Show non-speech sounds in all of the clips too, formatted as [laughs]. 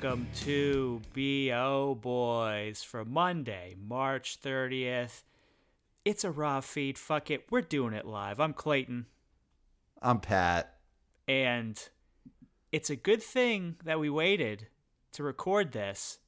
welcome to BO Boys for Monday, March 30th. It's a raw feed. Fuck it. We're doing it live. I'm Clayton. I'm Pat. And it's a good thing that we waited to record this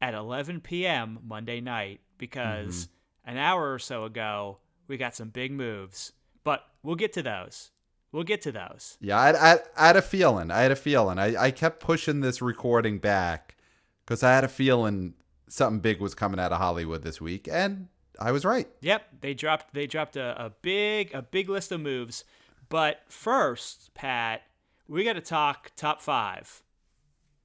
at 11 p.m. Monday night because mm-hmm. an hour or so ago, we got some big moves. But we'll get to those. We'll get to those. Yeah, I, I, I had a feeling. I had a feeling. I, I kept pushing this recording back because I had a feeling something big was coming out of Hollywood this week, and I was right. Yep, they dropped they dropped a, a big a big list of moves. But first, Pat, we got to talk top five.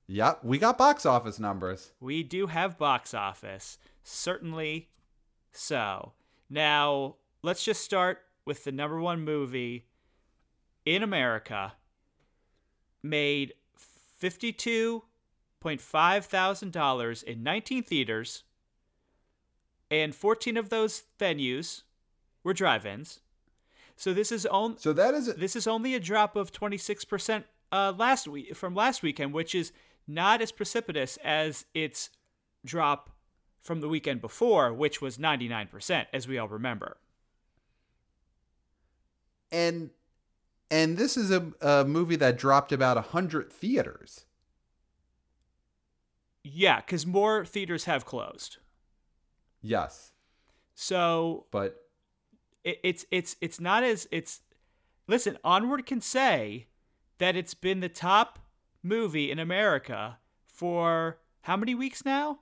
Yep, we got box office numbers. We do have box office, certainly so. Now let's just start with the number one movie in America. Made fifty-two point five thousand dollars in nineteen theaters, and fourteen of those venues were drive-ins. So this is on. So that is This is only a drop of 26% uh, last week from last weekend, which is not as precipitous as its drop from the weekend before, which was 99%, as we all remember. and and this is a, a movie that dropped about a hundred theaters. Yeah, because more theaters have closed. Yes, So but it, it's it's it's not as it's. Listen, Onward can say that it's been the top movie in America for how many weeks now?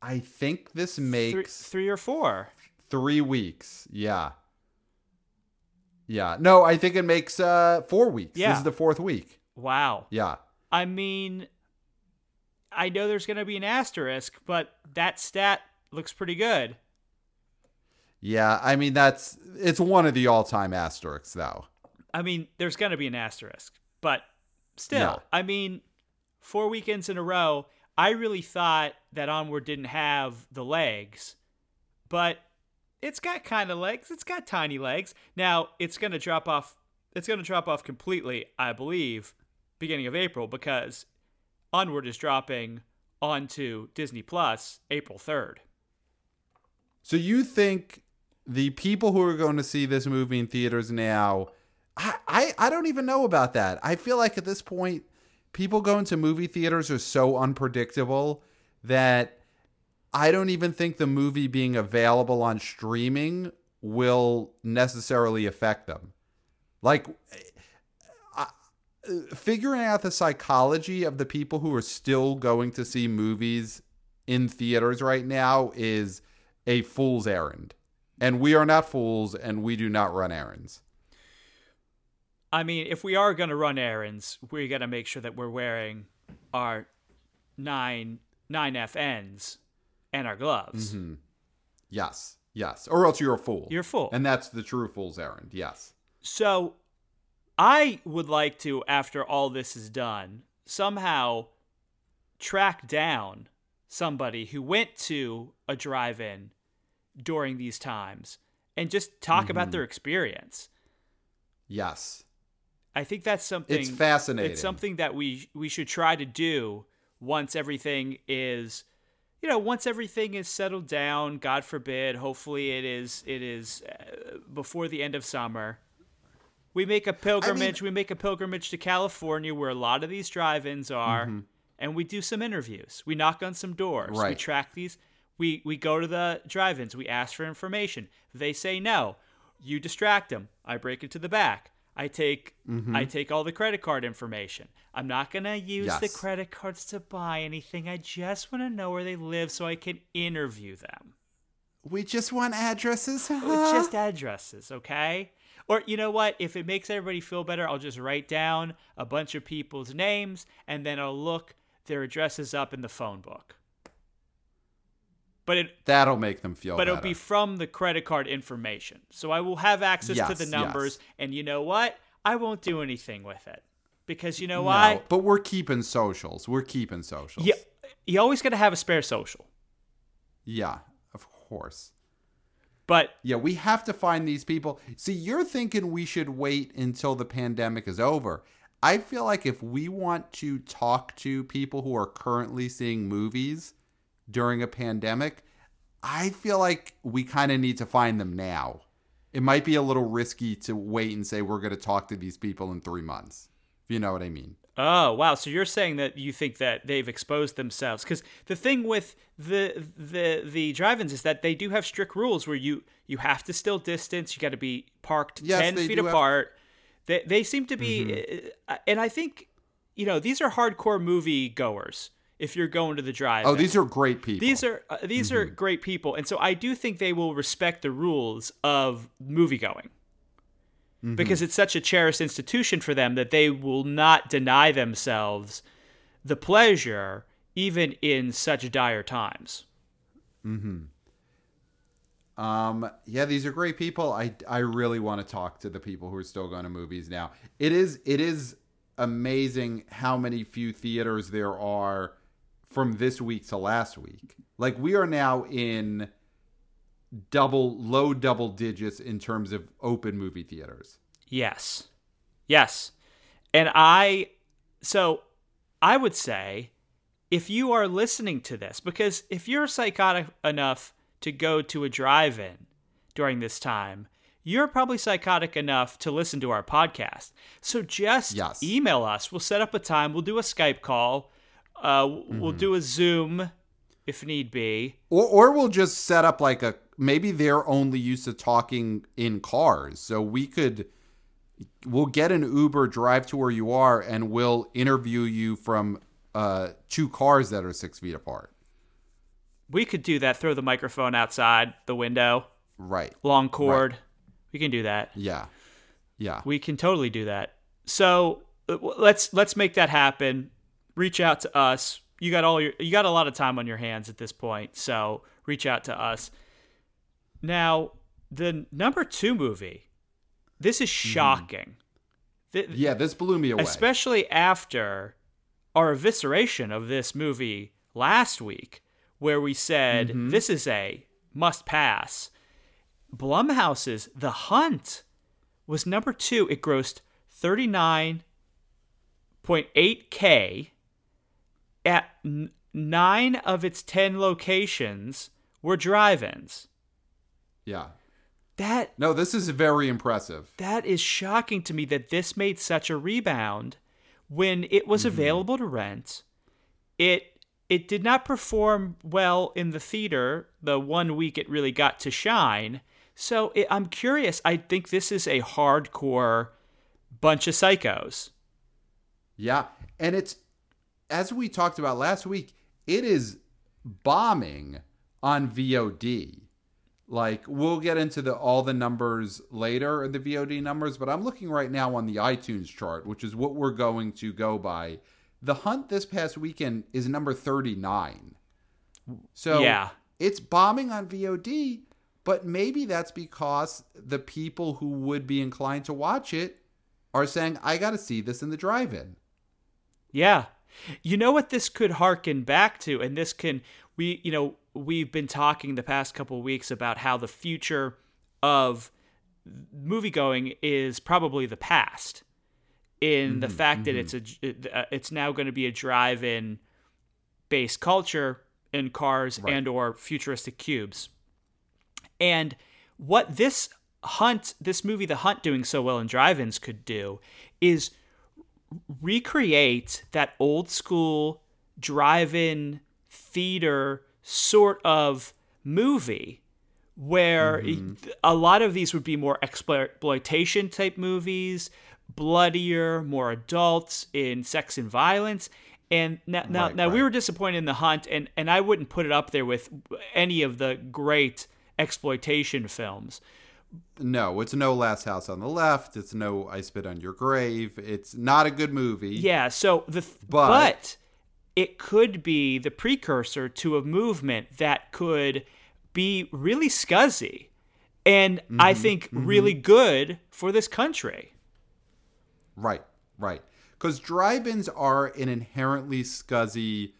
I think this Three, makes three or four. three weeks. Yeah. Yeah. No, I think it makes uh four weeks. Yeah. This is the fourth week. Wow. Yeah. I mean, I know there's going to be an asterisk, but that stat looks pretty good. Yeah, I mean that's it's one of the all-time asterisks though. I mean, there's going to be an asterisk, but still, Yeah. I mean, four weekends in a row, I really thought that Onward didn't have the legs, but it's got kind of legs. It's got tiny legs. Now, it's going to drop off. It's to drop off completely, I believe, beginning of April because Onward is dropping onto Disney Plus April 3rd. So you think the people who are going to see this movie in theaters now I, I I don't even know about that. I feel like at this point people going to movie theaters are so unpredictable that I don't even think the movie being available on streaming will necessarily affect them. Like I- figuring out the psychology of the people who are still going to see movies in theaters right now is a fool's errand. And we are not fools and we do not run errands. I mean, if we are going to run errands, we got to make sure that we're wearing our nine nine FNs and our gloves. Mm-hmm. Yes. Yes. Or else you're a fool. You're a fool. And that's the true fool's errand. Yes. So, I would like to, after all this is done, somehow track down somebody who went to a drive-in during these times and just talk about their experience. Yes. I think that's something It's fascinating. It's something that we we should try to do once everything is you know, once everything is settled down, God forbid, hopefully it is it is uh, before the end of summer. We make a pilgrimage, we make a pilgrimage to California where a lot of these drive-ins are and we do some interviews. We knock on some doors. We track these we we go to the drive-ins, we ask for information. They say no. You distract them. I break into the back. I take mm-hmm. I take all the credit card information. I'm not gonna use the credit cards to buy anything. I just want to know where they live so I can interview them. We just want addresses. It's oh, just addresses, okay? Or you know what? If it makes everybody feel better, I'll just write down a bunch of people's names and then I'll look their addresses up in the phone book. But it That'll make them feel but better. it'll be from the credit card information. So I will have access to the numbers, yes. and you know what? I won't do anything with it because you know no, why? but we're keeping socials. We're keeping socials. Yeah, you always got to have a spare social. Yeah, of course. But Yeah, we have to find these people. See, you're thinking we should wait until the pandemic is over. I feel like if we want to talk to people who are currently seeing movies during a pandemic, I feel like we kind of need to find them now. It might be a little risky to wait and say we're going to talk to these people in three months. If you know what I mean. Oh wow! So you're saying that you think that they've exposed themselves? Because the thing with the the the drive-ins is that they do have strict rules where you you have to still distance. You got to be parked Yes, ten feet do have- apart. They they seem to be, uh, and I think you know these are hardcore movie goers. If you're going to the drive, Oh, these are great people. these are uh, these are Mm-hmm. great people, and so I do think they will respect the rules of movie going Mm-hmm. because it's such a cherished institution for them that they will not deny themselves the pleasure even in such dire times. Hmm. Um, yeah, these are great people. I I really want to talk to the people who are still going to movies now. It is it is amazing how many few theaters there are from this week to last week. Like we are now in double low double digits in terms of open movie theaters. Yes. Yes. And I, so I would say if you are listening to this, because if you're psychotic enough to go to a drive in during this time, you're probably psychotic enough to listen to our podcast. So just Yes. email us. We'll set up a time. We'll do a Skype call. Uh, We'll do a Zoom if need be. Or or we'll just set up like a maybe they're only used to talking in cars. So we could we'll get an Uber drive to where you are and we'll interview you from uh two cars that are six feet apart. We could do that. Throw the microphone outside the window, Right. long cord. We can do that. Yeah. Yeah. We can totally do that. So uh, let's let's make that happen. Reach out to us. You got all your you got a lot of time on your hands at this point. So reach out to us. Now, the number 2 movie. This is mm-hmm. shocking. Th- Yeah, this blew me away. especially after our evisceration of this movie last week, where we said mm-hmm. this is a must pass. Blumhouse's The Hunt was number two. It grossed 39.8K at n- nine of its 10 locations were drive ins. yeah. That No, this is very impressive. that is shocking to me that this made such a rebound when it was mm-hmm. available to rent. It it did not perform well in the theater the one week it really got to shine. So it, I'm curious. I think this is a hardcore bunch of psychos. Yeah. And it's as we talked about last week, it is bombing on VOD. Like we'll get into the all the numbers later, the VOD numbers, but I'm looking right now on the iTunes chart, which is what we're going to go by. The Hunt this past weekend is number 39. So Yeah. it's bombing on VOD, but maybe that's because the people who would be inclined to watch it are saying, I got to see this in the drive in. Yeah. You know what this could harken back to, and this can we you know we've been talking the past couple weeks about how the future of movie going is probably the past in the fact that it's a uh, it's now going to be a drive-in based culture in cars Right. and or futuristic cubes. And what this hunt this movie the hunt doing so well in drive-ins could do is recreate that old school drive-in theater sort of movie where mm-hmm. a lot of these would be more exploitation type movies bloodier more adults in sex and violence. And now, now, Right, now we were disappointed in the hunt and, and i wouldn't put it up there with any of the great exploitation films No, it's no Last House on the Left. It's no I Spit on Your Grave. It's not a good movie. Yeah, so the th- But- but, it could be the precursor to a movement that could be really scuzzy and I Mm-hmm, think really good for this country. Right, right. Because drive ins are an inherently scuzzy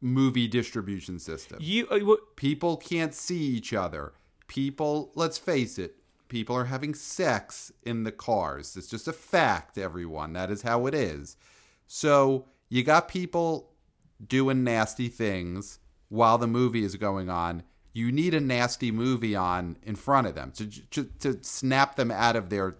movie distribution system. You uh, w- People can't see each other. People, let's face it, people are having sex in the cars. It's just a fact, everyone. That is how it is. So you got people doing nasty things while the movie is going on. You need a nasty movie on in front of them to to, to snap them out of their,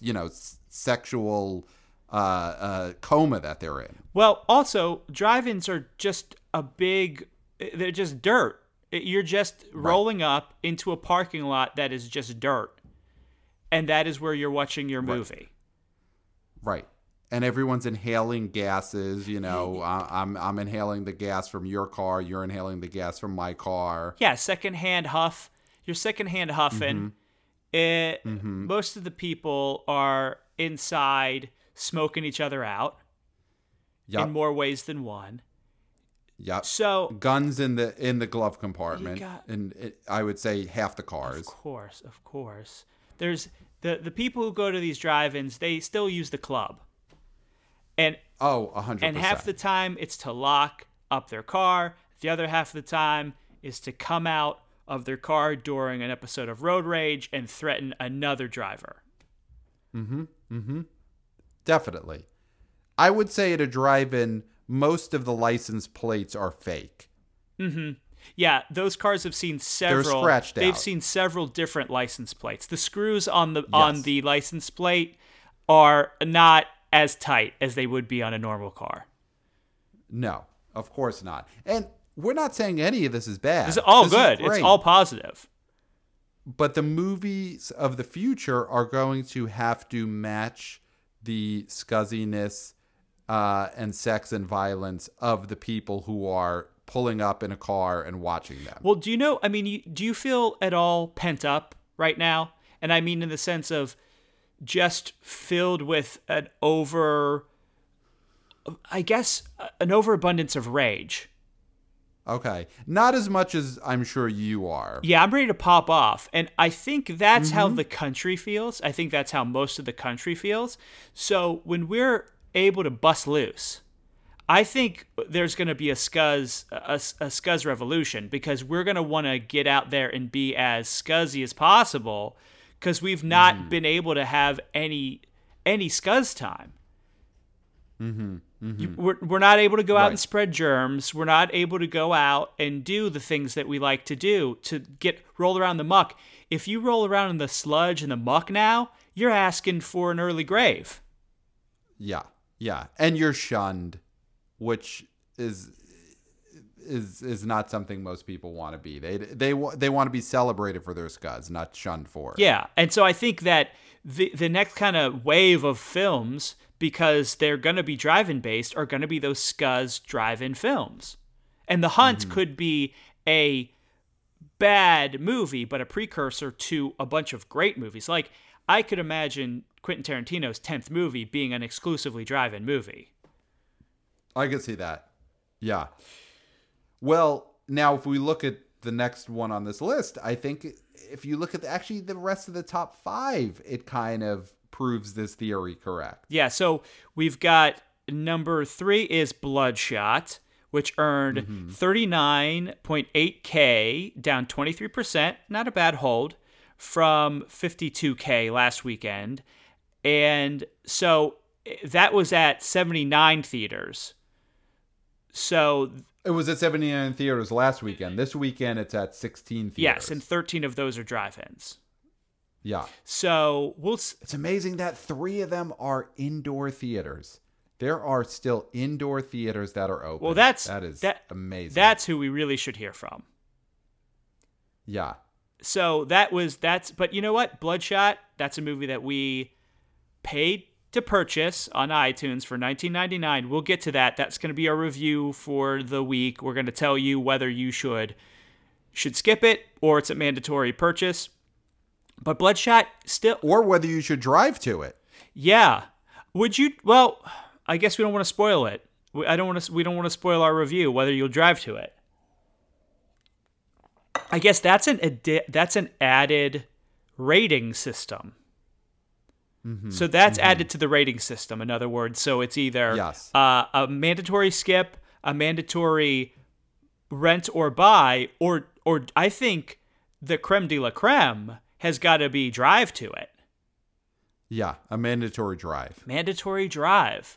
you know, sexual uh, uh, coma that they're in. Well, also, drive-ins are just a big. They're just dirt. You're just rolling up into a parking lot that is just dirt, and that is where you're watching your movie. Right. And everyone's inhaling gases. You know, I- I'm I'm inhaling the gas from your car. You're inhaling the gas from my car. Yeah, secondhand huff. You're secondhand huffing. Mm-hmm. It, mm-hmm. Most of the people are inside smoking each other out Yep. in more ways than one. Yep. So, Guns in the in the glove compartment, got- and it, I would say half the cars. of course, of course, there's the the people who go to these drive-ins. They still use the club, and Oh, a hundred. and half the time it's to lock up their car. The other half of the time is to come out of their car during an episode of road rage and threaten another driver. Mm-hmm. Mm-hmm. Definitely. I would say at a drive-in, most of the license plates are fake. Mm-hmm. Yeah, those cars have seen several. They're scratched They've out. seen several different license plates. The screws on the on the license plate are not as tight as they would be on a normal car. No, of course not. And we're not saying any of this is bad. It's all This good. It's all positive. but the movies of the future are going to have to match the scuzziness uh, and sex and violence of the people who are pulling up in a car and watching them. Well, do you know? I mean, you, do you feel at all pent up right now? And I mean, in the sense of just filled with an over, I guess, an overabundance of rage. Okay, not as much as I'm sure you are. Yeah, I'm ready to pop off. And I think that's how the country feels. I think that's how most of the country feels. So when we're able to bust loose, I think there's going to be a scuzz a, a scuzz revolution because we're going to want to get out there and be as scuzzy as possible because we've not mm-hmm. been able to have any any scuzz time. Mm-hmm. Mm-hmm. You- we're, we're not able to go out and spread germs. We're not able to go out and do the things that we like to do to get roll around the muck. If you roll around in the sludge and the muck now, you're asking for an early grave. Yeah, yeah, and you're shunned, which is is is not something most people want to be. They they they want to be celebrated for their scuzz, not shunned for it. Yeah, and so I think that the the next kind of wave of films, because they're going to be drive-in based, are going to be those scuzz drive-in films, and The Hunt mm-hmm. could be a bad movie, but a precursor to a bunch of great movies. Like I could imagine Quentin Tarantino's tenth movie being an exclusively drive-in movie. I could see that. Yeah. Well, now if we look at the next one on this list, I think if you look at the, actually the rest of the top five, it kind of proves this theory correct. Yeah, so we've got number three is Bloodshot, which earned mm-hmm. 39.8K, down 23%. Not a bad hold from 52K last weekend. And so eh, that was at 79 theaters. So, It was at 79 theaters last weekend. This weekend, it's at 16 theaters. yes, and 13 of those are drive ins. yeah. So we'll. s- It's amazing that three of them are indoor theaters. There are still indoor theaters that are open. Well, that's that is that, amazing. That's who we really should hear from. yeah. so that was that's but you know what bloodshot that's a movie that we paid to purchase on itunes for 19.99 we'll get to that. That's going to be our review for the week. We're going to tell you whether you should should skip it or it's a mandatory purchase. But bloodshot still Or whether you should drive to it. yeah. Would you well i guess we don't want to spoil it. I don't want to we don't want to spoil our review whether you'll drive to it. I guess that's an that's an added rating system so that's added to the rating system in other words so it's either Yes. uh, a mandatory skip a mandatory rent or buy or or i think the creme de la creme has got to be drive to it. Yeah, a mandatory drive. Mandatory drive.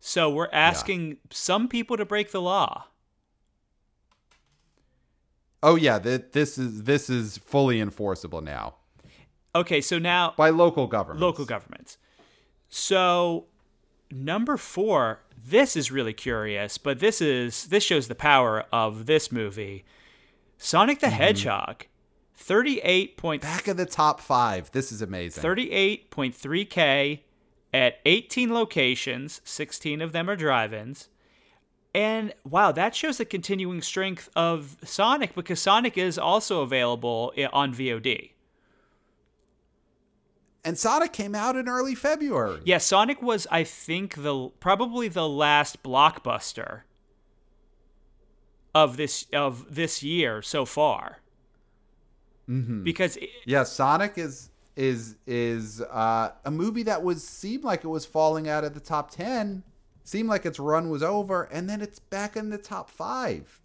So we're asking some people to break the law. Oh yeah, th- this is this is fully enforceable now Okay, so now by local governments. local governments. So number 4, this is really curious, but this is this shows the power of this movie. Sonic the mm-hmm. Hedgehog. 38 point Back of the top five. This is amazing. 38.3k at 18 locations, 16 of them are drive-ins. And wow, that shows the continuing strength of Sonic because Sonic is also available on VOD. And Sonic came out in early February. Yeah, Sonic was I think the probably the last blockbuster of this of this year so far. Mm-hmm. Because it, Yeah, Sonic is is is uh, a movie that was seemed like it was falling out of the top ten. Seemed like its run was over, and then it's back in the top five.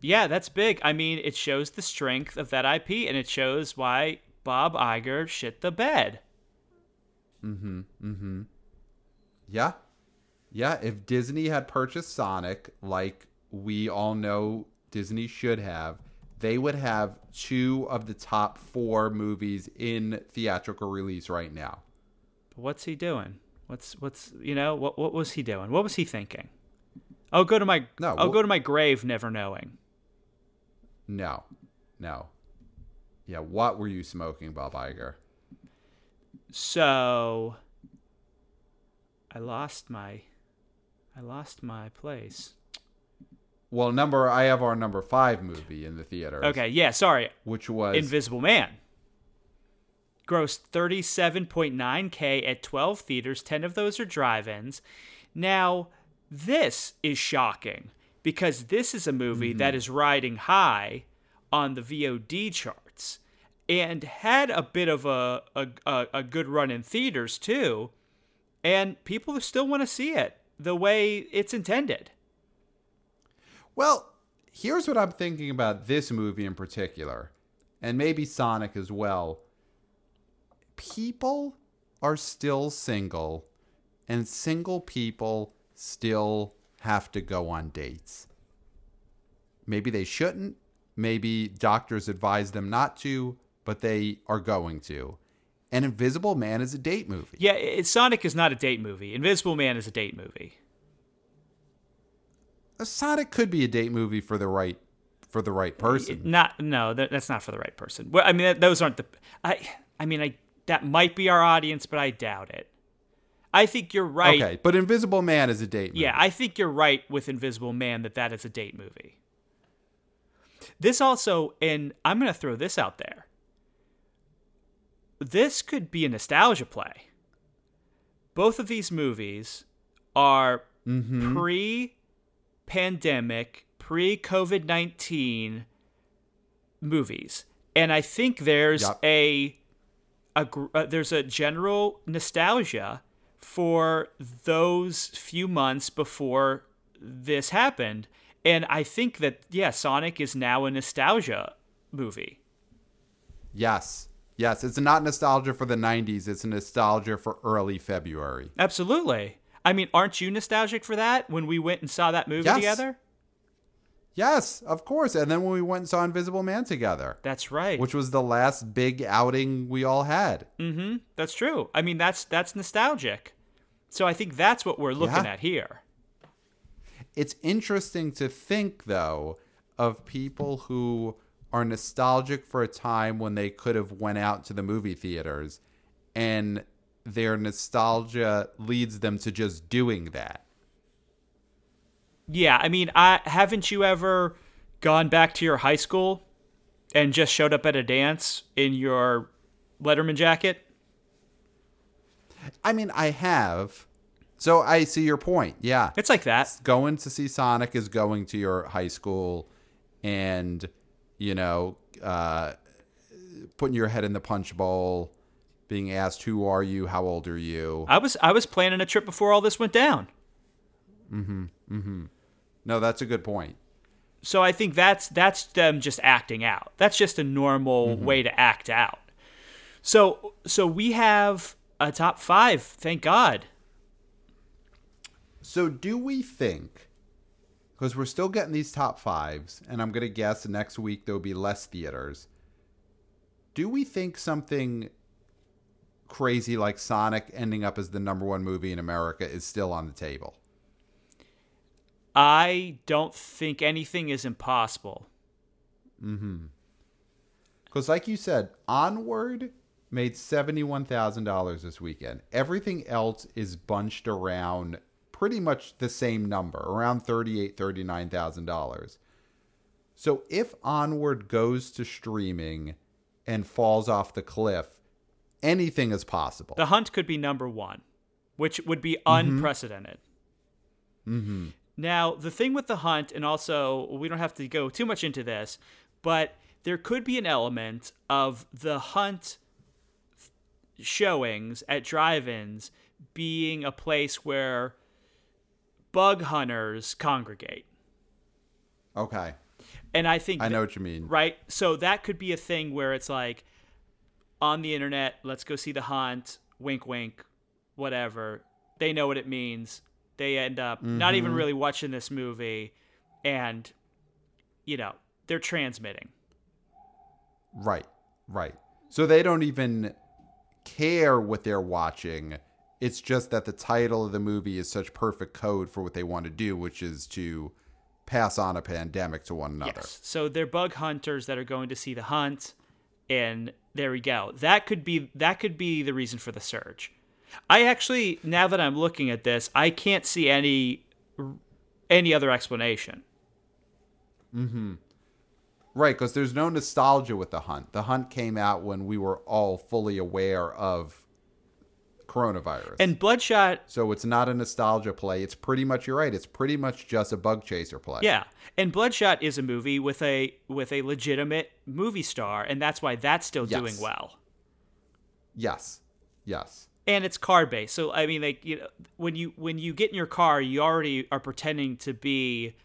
Yeah, that's big. I mean, it shows the strength of that IP and it shows why Bob Iger shit the bed. Mm-hmm. Mm-hmm. Yeah, yeah. If Disney had purchased Sonic, like we all know Disney should have, they would have two of the top four movies in theatrical release right now. But what's he doing? What's what's you know what what was he doing? What was he thinking? I'll go to my No, I'll wh- go to my grave never knowing. No, no. Yeah, what were you smoking, Bob Iger? So I lost my I lost my place. Well, number I have our number five movie in the theater. Okay, yeah, sorry. which was Invisible Man. Grossed 37.9K at 12 theaters, 10 of those are drive ins. Now, this is shocking because this is a movie that mm-hmm. is riding high on the VOD charts and had a bit of a, a, a, good run in theaters too. And people still want to see it the way it's intended. Well, here's what I'm thinking about this movie in particular, and maybe Sonic as well. People are still single, and single people still have to go on dates. Maybe they shouldn't. Maybe doctors advise them not to, but they are going to. And Invisible Man is a date movie. Yeah, it, Sonic is not a date movie. Invisible Man is a date movie. Sonic could be a date movie for the right for the right person. Not no, that, that's not for the right person. Well, I mean, that, those aren't the. I I mean, I that might be our audience, but I doubt it. I think you're right. Okay, but Invisible Man is a date movie. Yeah, I think you're right with Invisible Man that that is a date movie. This also, and I'm going to throw this out there. This could be a nostalgia play. Both of these movies are pre pandemic, pre COVID 19 movies. And I think there's Yup. a, a uh, there's a general nostalgia for those few months before this happened. And I think that yeah, Sonic is now a nostalgia movie. Yes. Yes, it's not nostalgia for the 90s, it's a nostalgia for early February. Absolutely. I mean, aren't you nostalgic for that when we went and saw that movie Yes. together? Yes, of course. And then when we went and saw Invisible Man together, That's right. which was the last big outing we all had. mm-hmm. That's true. I mean, that's that's nostalgic. So I think that's what we're looking Yeah. at here. It's interesting to think though of people who are nostalgic for a time when they could have went out to the movie theaters and their nostalgia leads them to just doing that. Yeah, I mean, I haven't you ever gone back to your high school and just showed up at a dance in your Letterman jacket? I mean, I have. So I see your point. Yeah. It's like that. going to see Sonic is going to your high school and, you know, uh, putting your head in the punch bowl, being asked, Who are you? How old are you? I was I was planning a trip before all this went down. Mm-hmm. Mm-hmm. No, that's a good point. So I think that's that's them just acting out. That's just a normal Mm-hmm. way to act out. So so we have a top five. Thank God. So, do we think, because we're still getting these top fives, and I'm going to guess next week there'll be less theaters, do we think something crazy like Sonic ending up as the number one movie in America is still on the table? I don't think anything is impossible. Mm-hmm. Because, like you said, Onward made $71,000 this weekend. Everything else is bunched around pretty much the same number, around $38,000, $39,000. So if Onward goes to streaming and falls off the cliff, anything is possible. The Hunt could be number one, which would be unprecedented. Mm-hmm. Now, the thing with The Hunt, and also we don't have to go too much into this, but there could be an element of The Hunt showings at drive ins being a place where bug hunters congregate. Okay. And I think I that- know what you mean. right? So that could be a thing where it's like on the internet, let's go see the hunt, wink, wink, whatever. They know what it means. They end up not even mm-hmm. really watching this movie, and you know they're transmitting. Right, right. So they don't even care what they're watching. It's just that the title of the movie is such perfect code for what they want to do, which is to pass on a pandemic to one another. Yes. So they're bug hunters that are going to see the hunt, and there we go. That could be that could be the reason for the surge. I actually, now that I'm looking at this, I can't see any any other explanation. Hmm. Right, because there's no nostalgia with the hunt. The hunt came out when we were all fully aware of coronavirus. And Bloodshot so it's not a nostalgia play. It's pretty much you're right. It's pretty much just a bug chaser play. Yeah, and Bloodshot is a movie with a with a legitimate movie star, and that's why that's still Yes. doing well. Yes. Yes. And it's car based, so I mean, like you know, when you when you get in your car, you already are pretending to be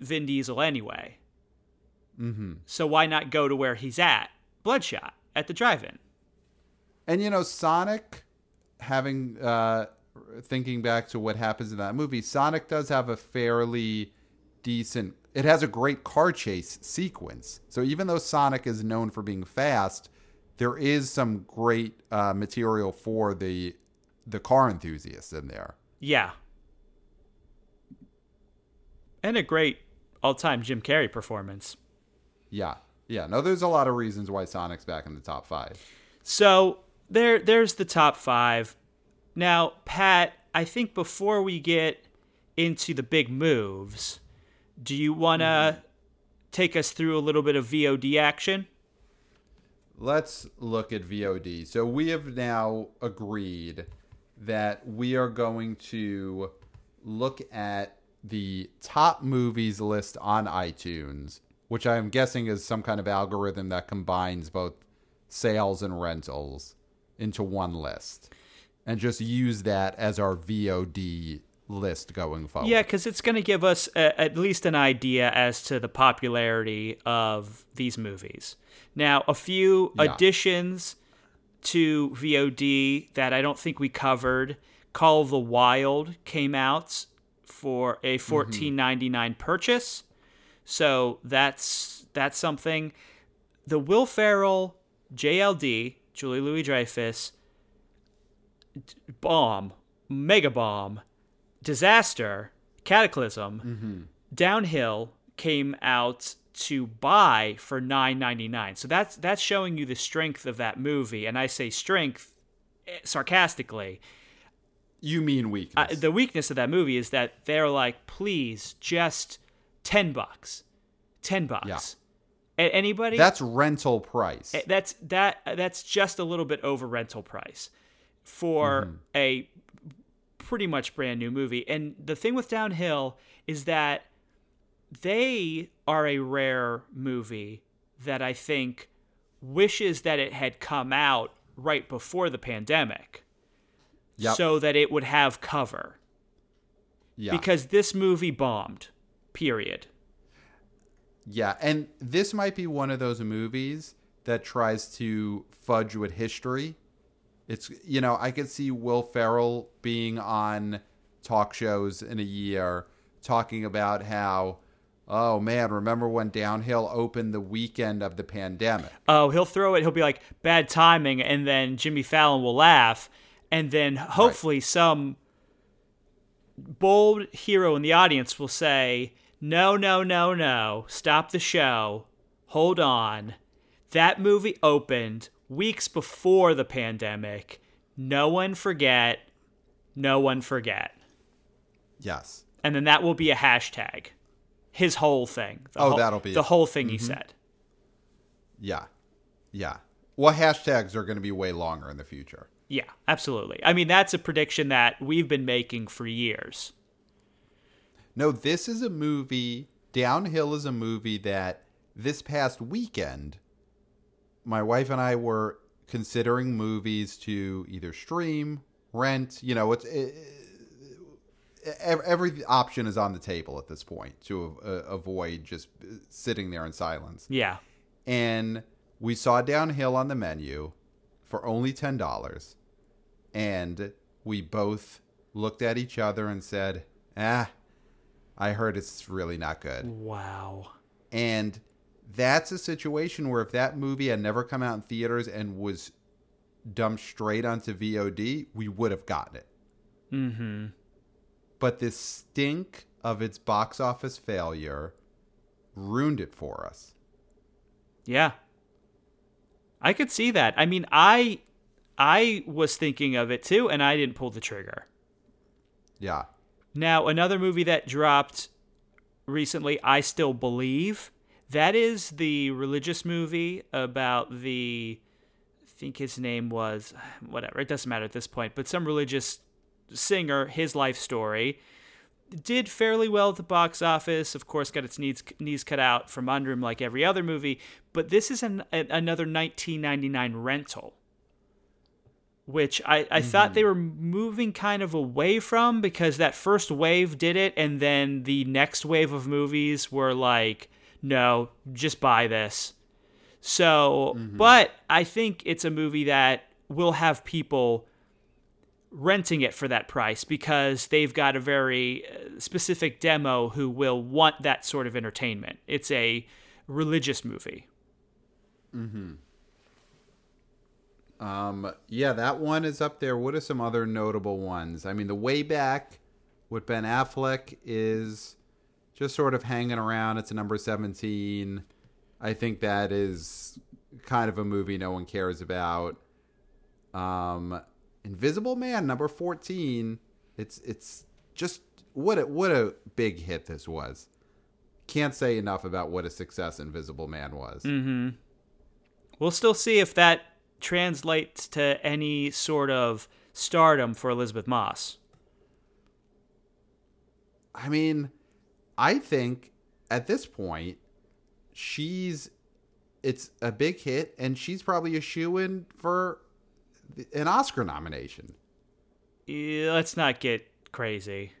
Vin Diesel anyway. Mm-hmm. So why not go to where he's at, Bloodshot, at the drive-in? And you know, Sonic, having uh, thinking back to what happens in that movie, Sonic does have a fairly decent. It has a great car chase sequence. So even though Sonic is known for being fast, there is some great uh, material for the the car enthusiasts in there. Yeah, and a great all-time Jim Carrey performance. Yeah, yeah. No, there's a lot of reasons why Sonic's back in the top five. So there there's the top five. Now, Pat, I think before we get into the big moves, do you wanna mm-hmm. take us through a little bit of VOD action? Let's look at VOD. So we have now agreed that we are going to look at the top movies list on iTunes, which I'm guessing is some kind of algorithm that combines both sales and rentals into one list. And just use that as our VOD list going forward. Yeah, because it's going to give us a, at least an idea as to the popularity of these movies. Now, a few Yeah. additions to VOD that I don't think we covered. Call of the Wild came out for a mm-hmm. fourteen ninety nine purchase, so that's that's something. The Will Ferrell JLD Julie Louis Dreyfus bomb mega bomb disaster cataclysm downhill came out to buy for 9.99 so that's that's showing you the strength of that movie. And i say strength eh, sarcastically. You mean weakness. uh, the weakness of that movie is that they're like please just 10 bucks. 10 bucks Yeah. A- anybody That's rental price. That's that that's just a little bit over rental price for mm-hmm. a pretty much brand new movie. And the thing with Downhill is that they are a rare movie that I think wishes that it had come out right before the pandemic Yep. so that it would have cover yeah. because this movie bombed. Period. Yeah, and this might be one of those movies that tries to fudge with history. It's you know I could see Will Ferrell being on talk shows in a year talking about how oh man remember when downhill opened the weekend of the pandemic Oh, he'll throw it. He'll be like bad timing, and then Jimmy Fallon will laugh, and then hopefully some bold hero in the audience will say, "No, no, no, no! Stop the show. Hold on. That movie opened weeks before the pandemic. No one forget. No one forget." yes And then that will be a hashtag. His whole thing. The Oh, whole- that'll be the it. whole thing he mm-hmm. said. yeah yeah well hashtags are going to be way longer in the future Yeah, absolutely. I mean, that's a prediction that we've been making for years. No, this is a movie. Downhill is a movie that this past weekend, my wife and I were considering movies to either stream, rent. You know, it's it, every, option is on the table at this point to uh, avoid just sitting there in silence. Yeah. And we saw Downhill on the menu for only ten dollars, and we both looked at each other and said, "Ah." I heard it's really not good. Wow. And that's a situation where if that movie had never come out in theaters and was dumped straight onto VOD, we would have gotten it. Mm-hmm. But this stink of its box office failure ruined it for us. Yeah. I could see that. I mean, I I was thinking of it too, and I didn't pull the trigger. Yeah. Now, another movie that dropped recently, I Still Believe. That is the religious movie about the I think his name was [sighs] whatever, it doesn't matter at this point, but some religious singer, his life story. Did fairly well at the box office. Of course, got its knees knees cut out from under him like every other movie. But this is an, another 1999 rental which I, I thought they mm-hmm. were moving kind of away from because that first wave did it and then the next wave of movies were like no just buy this. So mm-hmm. but i think it's a movie that will have people renting it for that price because they've got a very uh, specific demo who will want that sort of entertainment. It's a religious movie mm-hmm. Um, yeah, that one is up there. What are some other notable ones? I mean, The Way Back with Ben Affleck is just sort of hanging around. It's a number 17. I think that is kind of a movie no one cares about. Um, Invisible Man, number 14. It's it's just what a, what a big hit this was. Can't say enough about what a success Invisible Man was. We'll still see if that translates to any sort of stardom for Elisabeth Moss. I mean, I think at this point, she's it's a big hit, and she's probably a shoe in for an Oscar nomination. Yeah, let's not get crazy.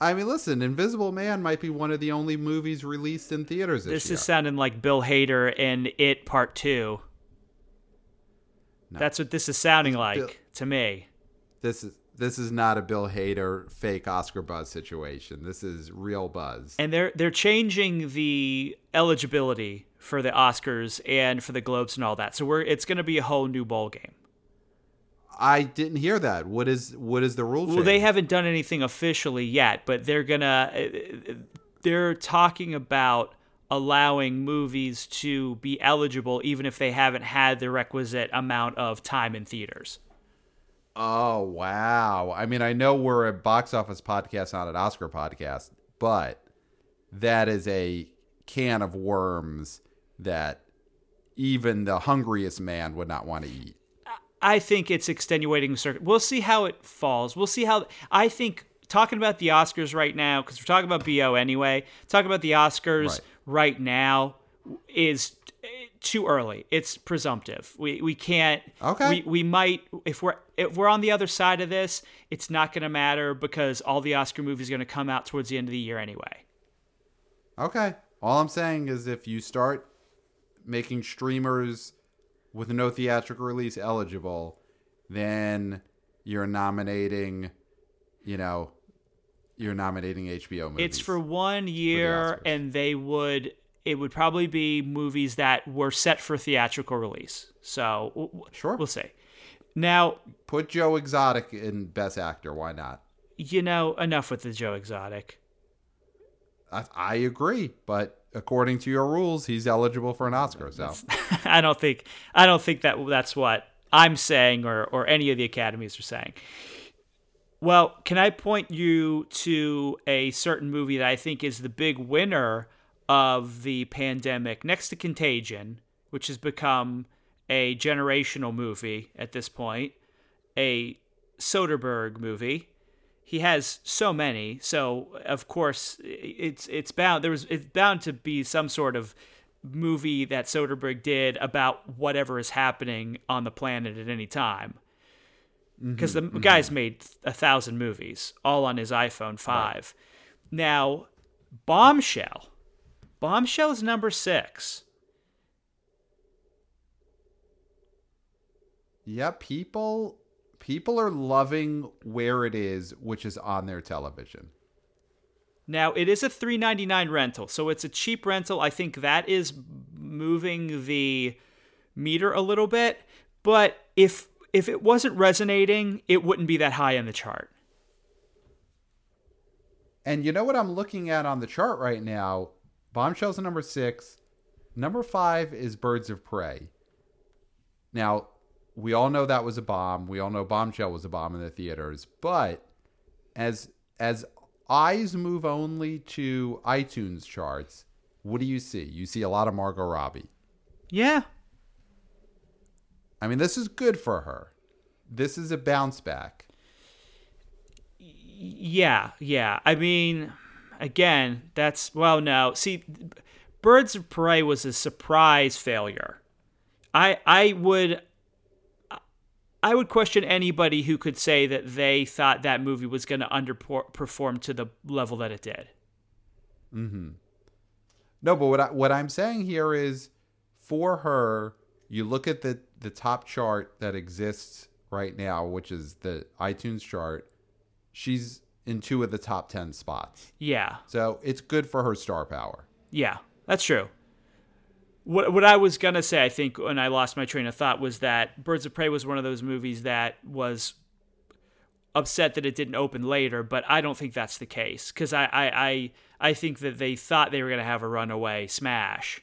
I mean, listen, Invisible Man might be one of the only movies released in theaters this, This year. is sounding like Bill Hader and It Part 2. No. That's what this is sounding like Bill- to me. this is this is not a Bill Hader fake Oscar buzz situation. This is real buzz. And they're they're changing the eligibility for the Oscars and for the Globes and all that. So we're it's going to be a whole new ball game. I didn't hear that. What is what is the rule? Well, they haven't done anything officially yet, but they're gonna. uh, They're talking about allowing movies to be eligible even if they haven't had the requisite amount of time in theaters. Oh wow! I mean, I know we're a box office podcast, not an Oscar podcast, but that is a can of worms that even the hungriest man would not want to eat. I think it's extenuating circuit. We'll see how it falls. We'll see how. I think talking about the Oscars right now, because we're talking about BO anyway. Talking about the Oscars Right. Right, now is too early. It's presumptive. We we can't. Okay. We we might if we're if we're on the other side of this, it's not going to matter because all the Oscar movies are going to come out towards the end of the year anyway. Okay. All I'm saying is if you start making streamers with no theatrical release eligible, then you're nominating, you know, you're nominating HBO movies. It's for one year, Oscars. and they would. It would probably be movies that were set for theatrical release. So Sure. we'll see. Now, Put Joe Exotic in Best Actor. Why not? you know, enough with the Joe Exotic. I, I agree, but according to your rules, he's eligible for an Oscar. So [laughs] I don't think I don't think that that's what I'm saying or or any of the academies are saying. Well, can I point you to a certain movie that I think is the big winner of the pandemic next to Contagion, which has become a generational movie at this point, a Soderbergh movie. He has so many, so of course it's it's bound there was it's bound to be some sort of movie that Soderbergh did about whatever is happening on the planet at any time. Mm-hmm, because the mm-hmm. guy's made a thousand movies, all on his iPhone 5. Now, Bombshell. Bombshell is number six. yeah, people people are loving where it is, which is on their television. Now, it is a three ninety nine rental, so it's a cheap rental. I think that is moving the meter a little bit. But if if it wasn't resonating, it wouldn't be that high in the chart. And you know what I'm looking at on the chart right now? Bombshell's number six. Number five is Birds of Prey. Now, we all know that was a bomb. We all know Bombshell was a bomb in the theaters. But as as eyes move only to iTunes charts, what do you see? You see a lot of Margot Robbie. Yeah, I mean, this is good for her. This is a bounce back. Yeah, yeah. I mean, again, that's well, no. See, Birds of Prey was a surprise failure. I I would I would question anybody who could say that they thought that movie was going to underperform to the level that it did. Mhm. No, but what I, what I'm saying here is, for her, you look at the the top chart that exists right now, which is the iTunes chart. She's in two of the top ten spots, Yeah, so it's good for her star power. yeah, that's true. What what I was gonna say, I think, when I lost my train of thought, was that Birds of Prey was one of those movies that was upset that it didn't open later, but I don't think that's the case because I, I I I think that they thought they were gonna have a runaway smash,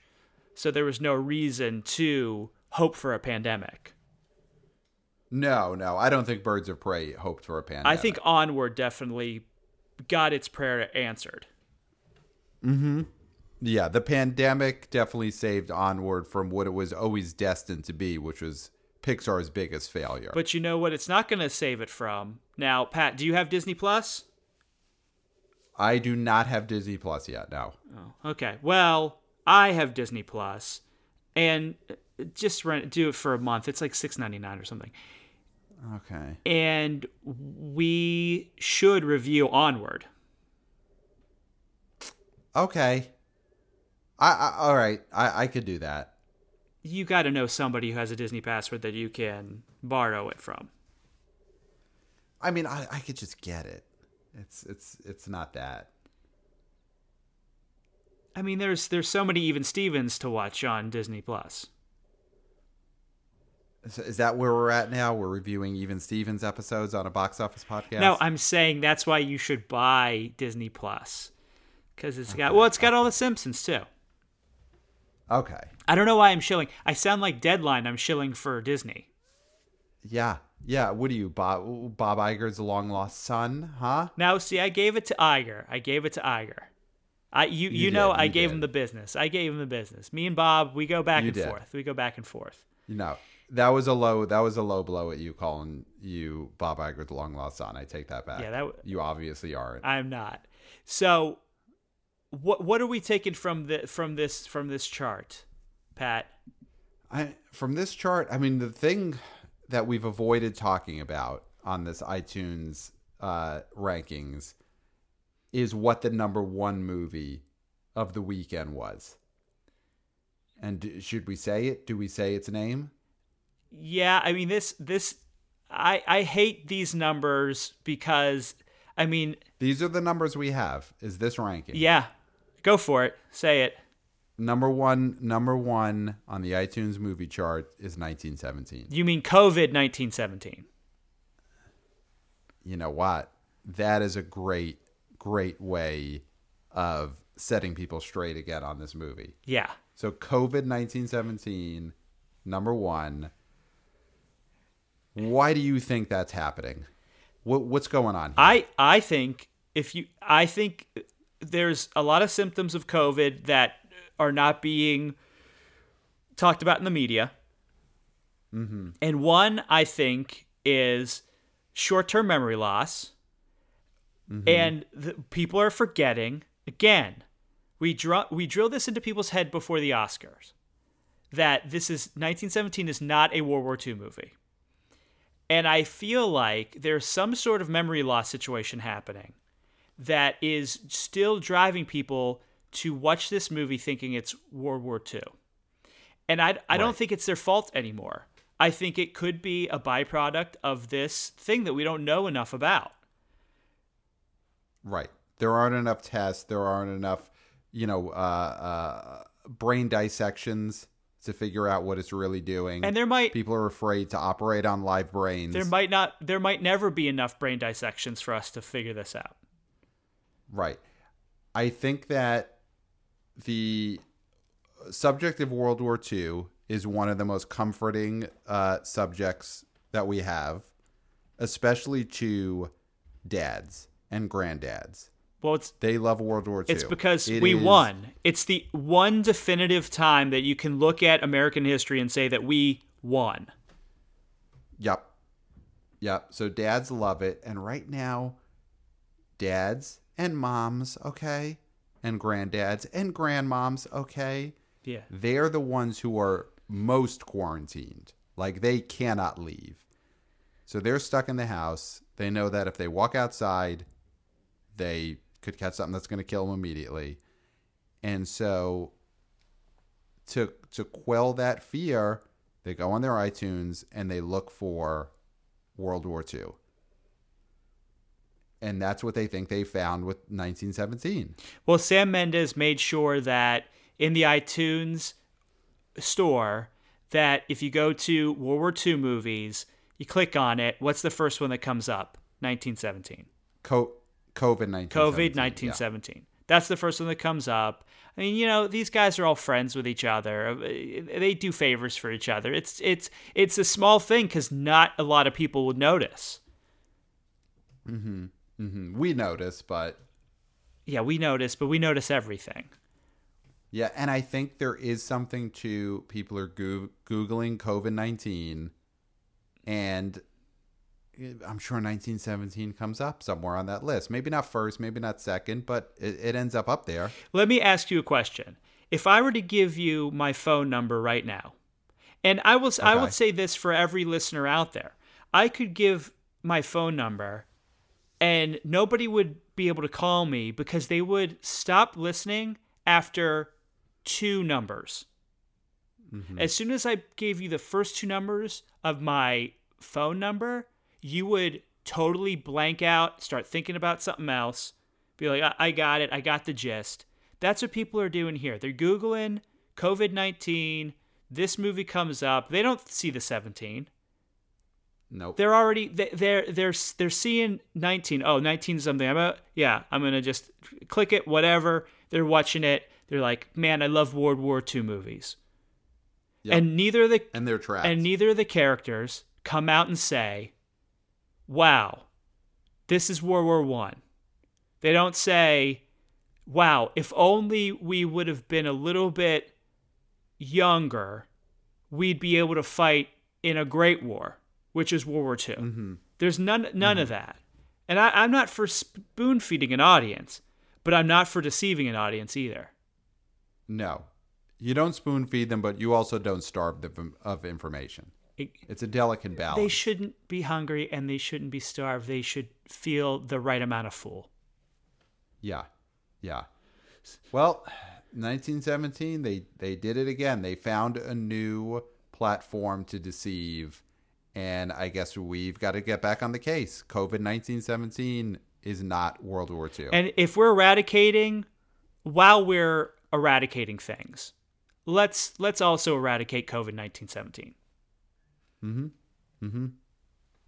so there was no reason to hope for a pandemic. No, no, I don't think Birds of Prey hoped for a pandemic. I think Onward definitely got its prayer answered. Mm-hmm. Yeah, the pandemic definitely saved Onward from what it was always destined to be, which was Pixar's biggest failure. But you know what? It's not going to save it from. Now, Pat, do you have Disney Plus? I do not have Disney Plus yet. No. Oh, okay. Well, I have Disney Plus, and just rent do it for a month. It's like six ninety nine or something. Okay. And we should review Onward. Okay. I, I all right. I I could do that. You got to know somebody who has a Disney password that you can borrow it from. I mean, I I could just get it. It's it's it's not that. I mean, there's there's so many even Stevens to watch on Disney Plus. Is, is that where we're at now? We're reviewing even Stevens episodes on a box office podcast. No, I'm saying that's why you should buy Disney Plus because it's got well, it's got all the Simpsons too. okay. I don't know why I'm shilling. I sound like Deadline. I'm shilling for Disney. Yeah, yeah. What are you, Bob? Bob Iger's long lost son, huh? Now, see, I gave it to Iger. I gave it to Iger. I you you, You know I you gave did. him the business. I gave him the business. Me and Bob, we go back You and did. forth. We go back and forth. You know, that was a low. That was a low blow at you calling you Bob Iger's long lost son. I take that back. Yeah, that w- you obviously aren't. I'm not. So, what what are we taking from the from this from this chart, Pat? I from this chart, I mean, the thing that we've avoided talking about on this iTunes uh, rankings is what the number one movie of the weekend was. And should we say it? Do we say its name? Yeah, I mean this this I I hate these numbers because I mean, These are the numbers we have. Is this ranking? yeah. Go for it. Say it. Number one, number one on the iTunes movie chart is 1917. You mean COVID 1917. You know what? That is a great, great way of setting people straight again on this movie. Yeah. So COVID 1917, number one. Why do you think that's happening? What, what's going on? Here? I I think if you I think there's a lot of symptoms of COVID that are not being talked about in the media. Mm-hmm. And one I think is short-term memory loss. And the, people are forgetting again. We draw we drill this into people's head before the Oscars that this is 1917 is not a World War II movie. And I feel like there's some sort of memory loss situation happening that is still driving people to watch this movie thinking it's World War II. And I, I don't think it's their fault anymore. I think it could be a byproduct of this thing that we don't know enough about. Right. There aren't enough tests. There aren't enough, you know, uh, uh, brain dissections to figure out what it's really doing. And there might people are afraid to operate on live brains. there might not there might never be enough brain dissections for us to figure this out. Right. I think that the subject of World War II is one of the most comforting uh, subjects that we have, especially to dads and granddads. Well, it's They love World War II. It's because It we is- won. It's the one definitive time that you can look at American history and say that we won. Yep. Yep. So dads love it. And right now, dads and moms, okay, and granddads and grandmoms, okay, Yeah. they're the ones who are most quarantined. Like they cannot leave. So they're stuck in the house. They know that if they walk outside, they could catch something that's going to kill them immediately. And so to to quell that fear, they go on their iTunes and they look for World War II. And that's what they think they found with 1917. Well, Sam Mendes made sure that in the iTunes store that if you go to World War II movies, you click on it, what's the first one that comes up? 1917. Co- COVID 19. COVID 1917. That's the first one that comes up. I mean, you know, these guys are all friends with each other. They do favors for each other. It's it's it's a small thing because not a lot of people would notice. hmm We notice, but Yeah, we notice, but we notice everything. yeah, and I think there is something to people are googling COVID nineteen, and I'm sure 1917 comes up somewhere on that list. Maybe not first, maybe not second, but it, it ends up up there. Let me ask you a question. If I were to give you my phone number right now, and I will I will say this for every listener out there, I could give my phone number and nobody would be able to call me because they would stop listening after two numbers. Mm-hmm. As soon as I gave you the first two numbers of my phone number, you would totally blank out, start thinking about something else, be like, I, I got it, I got the gist. That's what people are doing here. They're Googling COVID 19, this movie comes up. They don't see the 17 Nope. they're already they- they're they're they're seeing 19 oh 19 something i'm a, yeah i'm gonna just click it whatever they're watching it they're like man i love world war ii movies Yep. and neither of the and they're trapped. and neither of the characters come out and say wow this is world war one they don't say wow if only we would have been a little bit younger we'd be able to fight in a great war which is world war ii hmm there's none none of that. And I, I'm not for spoon feeding an audience, but I'm not for deceiving an audience either. No, you don't spoon feed them, but you also don't starve them of information. It- It's a delicate balance. they shouldn't be hungry and they shouldn't be starved. They should feel the right amount of full. Yeah. Yeah. Well, 1917 they they did it again. They found a new platform to deceive and I guess we've got to get back on the case. COVID 1917 is not World War II. And if we're eradicating while we're eradicating things, let's let's also eradicate COVID 1917. Mhm. Mhm.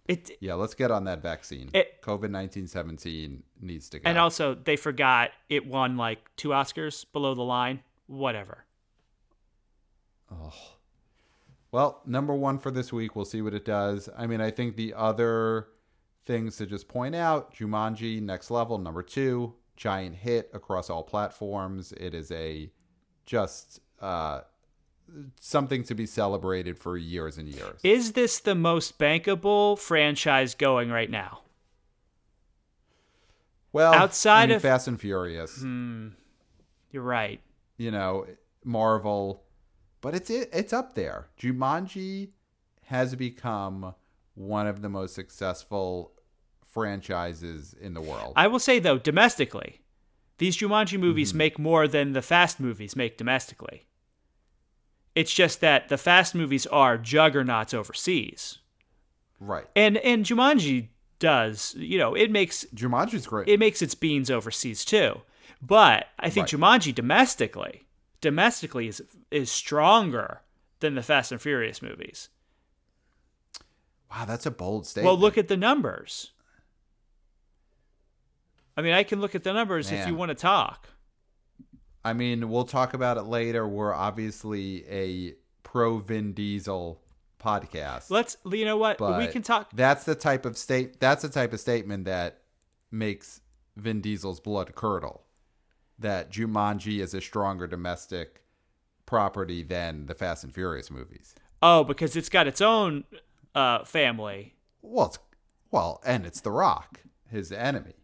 It Yeah, let's get on that vaccine. COVID 1917 needs to go. and also they forgot it won like two Oscars below the line. Whatever. Oh. Well, number one for this week. We'll see what it does. I mean, I think the other things to just point out Jumanji, next level, number two, giant hit across all platforms. It is a just uh, something to be celebrated for years and years. Is this the most bankable franchise going right now? well, outside I mean, of- Fast and Furious, You're right. you know, Marvel, but it's it, it's up there. Jumanji has become one of the most successful franchises in the world. I will say though, domestically, these Jumanji movies Mm-hmm. make more than the Fast movies make domestically. It's just that the Fast movies are juggernauts overseas, right. and and Jumanji does, you know, it makes Jumanji's great. it makes its beans overseas too. But I think Right. Jumanji domestically, domestically is is stronger than the Fast and Furious movies. wow, that's a bold statement. Well, look at the numbers. I mean, I can look at the numbers if you want to talk. I mean, we'll talk about it later. We're obviously a pro Vin Diesel podcast. Let's, you know what? we can talk. That's the type of state. That's the type of statement that makes Vin Diesel's blood curdle. That Jumanji is a stronger domestic property than the Fast and Furious movies. Oh, because it's got its own uh, family. Well, it's, well, and it's The Rock, his enemy.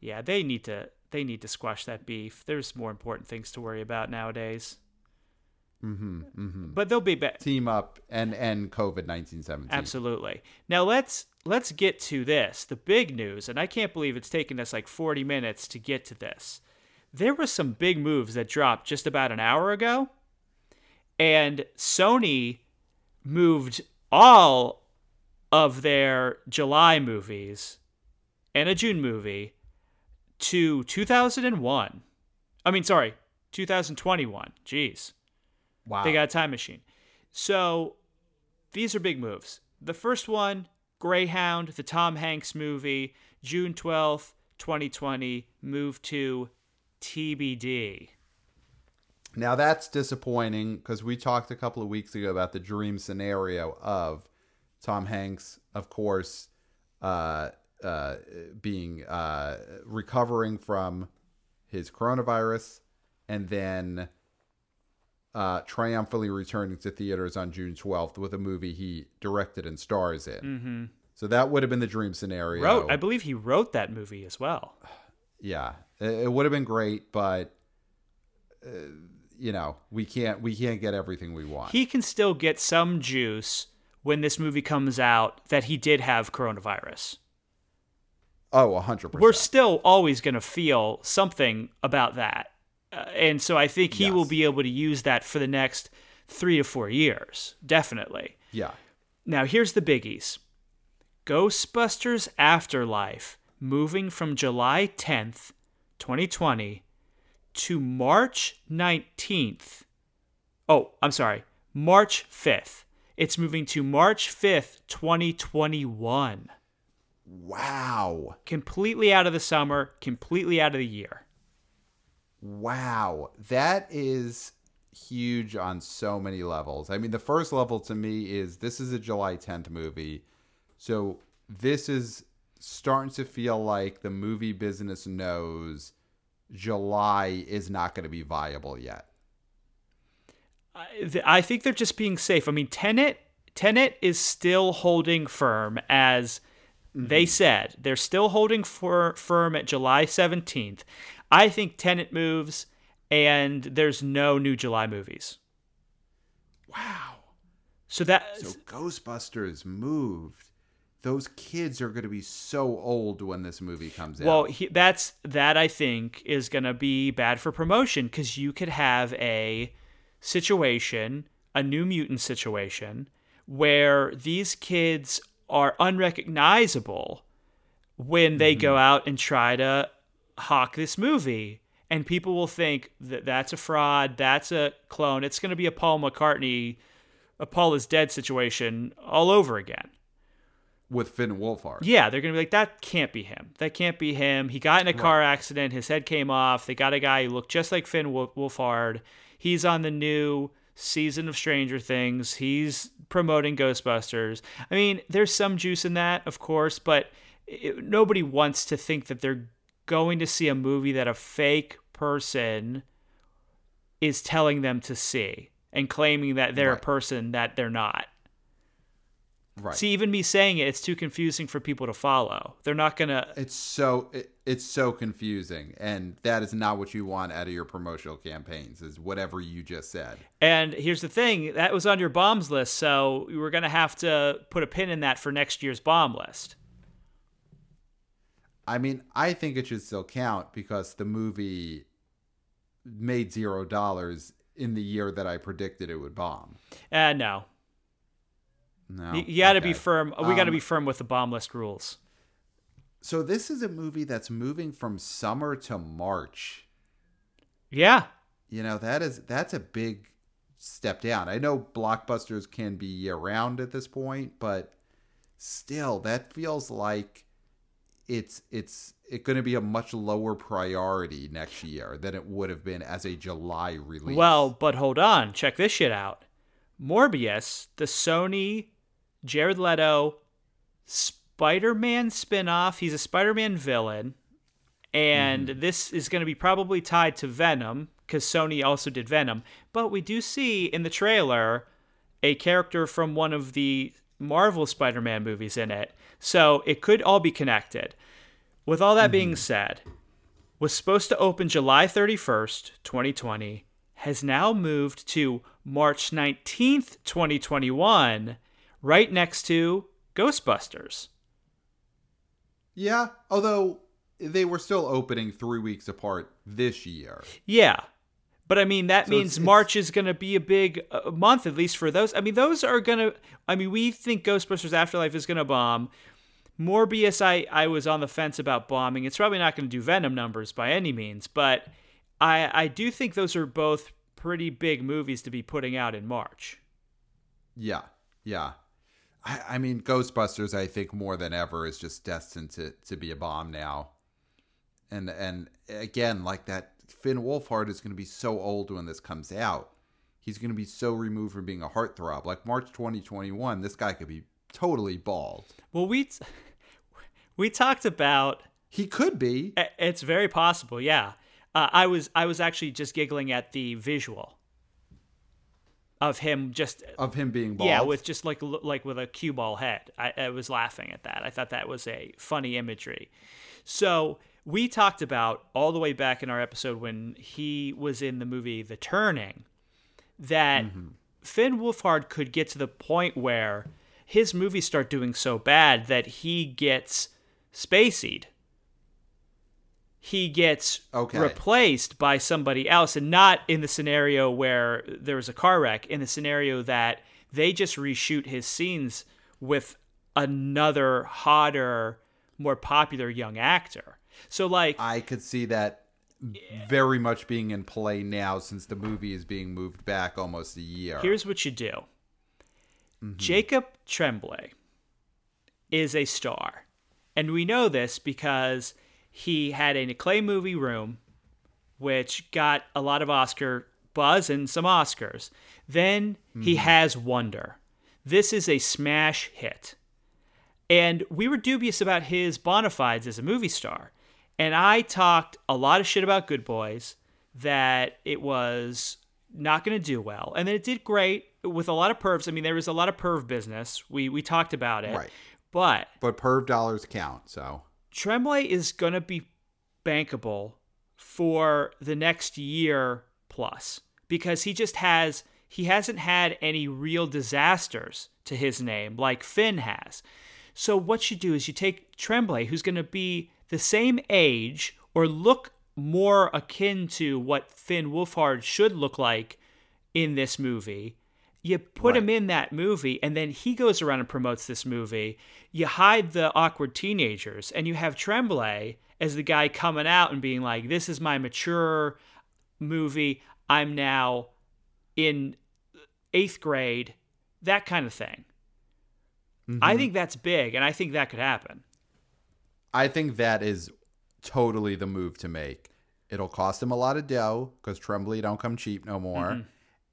Yeah, they need to they need to squash that beef. There's more important things to worry about nowadays. Mm-hmm, mm-hmm. But they'll be back. Team up and end COVID nineteen seventeen. Absolutely. Now let's let's get to this, the big news, and I can't believe it's taken us like 40 minutes to get to this. There were some big moves that dropped just about an hour ago, and Sony moved all of their July movies and a June movie to 2001. I mean, sorry, 2021. Jeez. Wow. They got a time machine. So these are big moves. The first one, Greyhound, the Tom Hanks movie, June 12th, 2020, move to TBD. Now that's disappointing because we talked a couple of weeks ago about the dream scenario of Tom Hanks, of course, uh, uh, being uh, recovering from his coronavirus, and then uh, triumphantly returning to theaters on June twelfth with a movie he directed and stars in. Mm-hmm. So that would have been the dream scenario. Wrote, I believe he wrote that movie as well. [sighs] yeah, it, it would have been great, but. Uh, you know, we can't we can't get everything we want. He can still get some juice when this movie comes out that he did have coronavirus. Oh, hundred percent. We're still always going to feel something about that. Uh, and so I think he will be able to use that for the next three to four years. Definitely. Yeah. Now, here's the biggies Ghostbusters Afterlife moving from July 10th, 2020 to March 19th. Oh, I'm sorry, March 5th. It's moving to March 5th, 2021. Wow. Completely out of the summer, completely out of the year. Wow. That is huge on so many levels. I mean, the first level to me is this is a July 10th movie. So this is starting to feel like the movie business knows July is not going to be viable yet. I think they're just being safe. I mean, Tenet, Tenet is still holding firm as they mm-hmm. said. They're still holding for, firm at July 17th. I think Tenet moves, and there's no new July movies. Wow. So that So Ghostbusters moved those kids are going to be so old when this movie comes Well, out. he, that's that I think is going to be bad for promotion because you could have a situation, a new mutant situation, where these kids are unrecognizable when they go mm-hmm. out and try to hawk this movie. And people will think that that's a fraud, that's a clone. It's going to be a Paul McCartney, a Paul is dead situation all over again. with Finn Wolfhard. Yeah, they're gonna be like, that can't be him. That can't be him. He got in a car accident. His head came off. They got a guy who looked just like Finn Wolfhard. He's on the new season of Stranger Things. He's promoting Ghostbusters. I mean, there's some juice in that, of course, but it, nobody wants to think that they're going to see a movie that a fake person is telling them to see and claiming that they're a person that they're not. Right. See, even me saying it, it's too confusing for people to follow. They're not gonna. It's so it, it's so confusing, and that is not what you want out of your promotional campaigns. Is whatever you just said. And here's the thing: that was on your bombs list, so we're gonna have to put a pin in that for next year's bomb list. I mean, I think it should still count because the movie made zero dollars in the year that I predicted it would bomb. Uh, no, No, you, you got to be firm. We got to Um, be firm with the bomb list rules. So this is a movie that's moving from summer to March. Yeah, You know that is that's a big step down. I know blockbusters can be year round at this point, but still, that feels like it's it's it's going to be a much lower priority next year than it would have been as a July release. Well, but hold on. Check this shit out. Morbius, the Sony Jared Leto Spider Man spin-off. He's a Spider Man villain. And mm-hmm. this is going to be probably tied to Venom because Sony also did Venom. But we do see in the trailer a character from one of the Marvel Spider Man movies in it. So it could all be connected. With all that mm-hmm. being said, was supposed to open July 31st, 2020, has now moved to March 19th, 2021, right next to Ghostbusters. Yeah, although they were still opening 3 weeks apart this year. Yeah. But I mean, that So means it's- it's- March is going to be a big uh, month, at least for those. I mean, those are going to. I mean, we think Ghostbusters Afterlife is going to bomb. Morbius, I, I was on the fence about bombing. It's probably not going to do Venom numbers by any means, but I, I do think those are both pretty big movies to be putting out in March. Yeah, yeah. I, I mean, Ghostbusters, I think more than ever is just destined to, to be a bomb now. And and again, like that, Finn Wolfhard is going to be so old when this comes out. He's going to be so removed from being a heartthrob. Like March 2021, this guy could be totally bald. Well, we t- [laughs] we talked about He could be. It's very possible, yeah. Uh, I was I was actually just giggling at the visual of him just Of him being bald. yeah with just like like with a cue ball head. I, I was laughing at that. I thought that was a funny imagery. So we talked about all the way back in our episode when he was in the movie The Turning that mm-hmm. Finn Wolfhard could get to the point where his movies start doing so bad that he gets spaceyed he gets Okay. replaced by somebody else and not in the scenario where there was a car wreck in the scenario that they just reshoot his scenes with another hotter more popular young actor so like I could see that very much being in play now since the movie is being moved back almost a year. here's what you do mm-hmm. Jacob Tremblay is a star. And we know this because he had an acclaimed movie room, which got a lot of Oscar buzz and some Oscars. Then he hmm. has Wonder. This is a smash hit. And we were dubious about his bona fides as a movie star. And I talked a lot of shit about Good Boys, that it was not going to do well. And then it did great with a lot of pervs. I mean, there was a lot of perv business. We, we talked about it. Right. But but perv dollars count, so Tremblay is going to be bankable for the next year plus because he just has he hasn't had any real disasters to his name like Finn has. So what you do is you take Tremblay, who's going to be the same age or look more akin to what Finn Wolfhard should look like in this movie. You put him in that movie, and then he goes around and promotes this movie. You hide the awkward teenagers, and you have Tremblay as the guy coming out and being like, "This is my mature movie. I'm now in eighth grade." That kind of thing. I mm-hmm. think that's big, and I think that could happen. I think that is totally the move to make. It'll cost him a lot of dough because Tremblay don't come cheap no more, mm-hmm.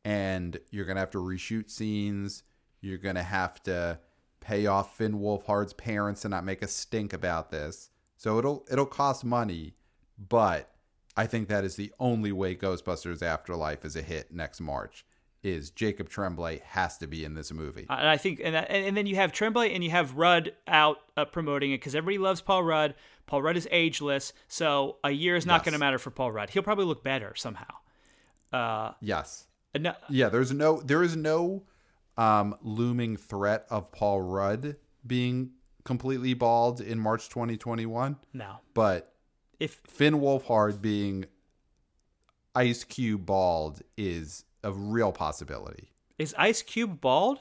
And you're gonna have to reshoot scenes. You're gonna have to pay off Finn Wolfhard's parents and not make a stink about this. So it'll it'll cost money, but I think that is the only way Ghostbusters Afterlife is a hit next March. Is Jacob Tremblay has to be in this movie? And I think, and and and then you have Tremblay and you have Rudd out uh, promoting it because everybody loves Paul Rudd. Paul Rudd is ageless, so a year is not Yes. going to matter for Paul Rudd. He'll probably look better somehow. Uh, yes. No, Yeah, there's no there is no um, looming threat of Paul Rudd being completely bald in March 2021, no. but If Finn Wolfhard being Ice Cube bald is a real possibility. is Ice Cube bald?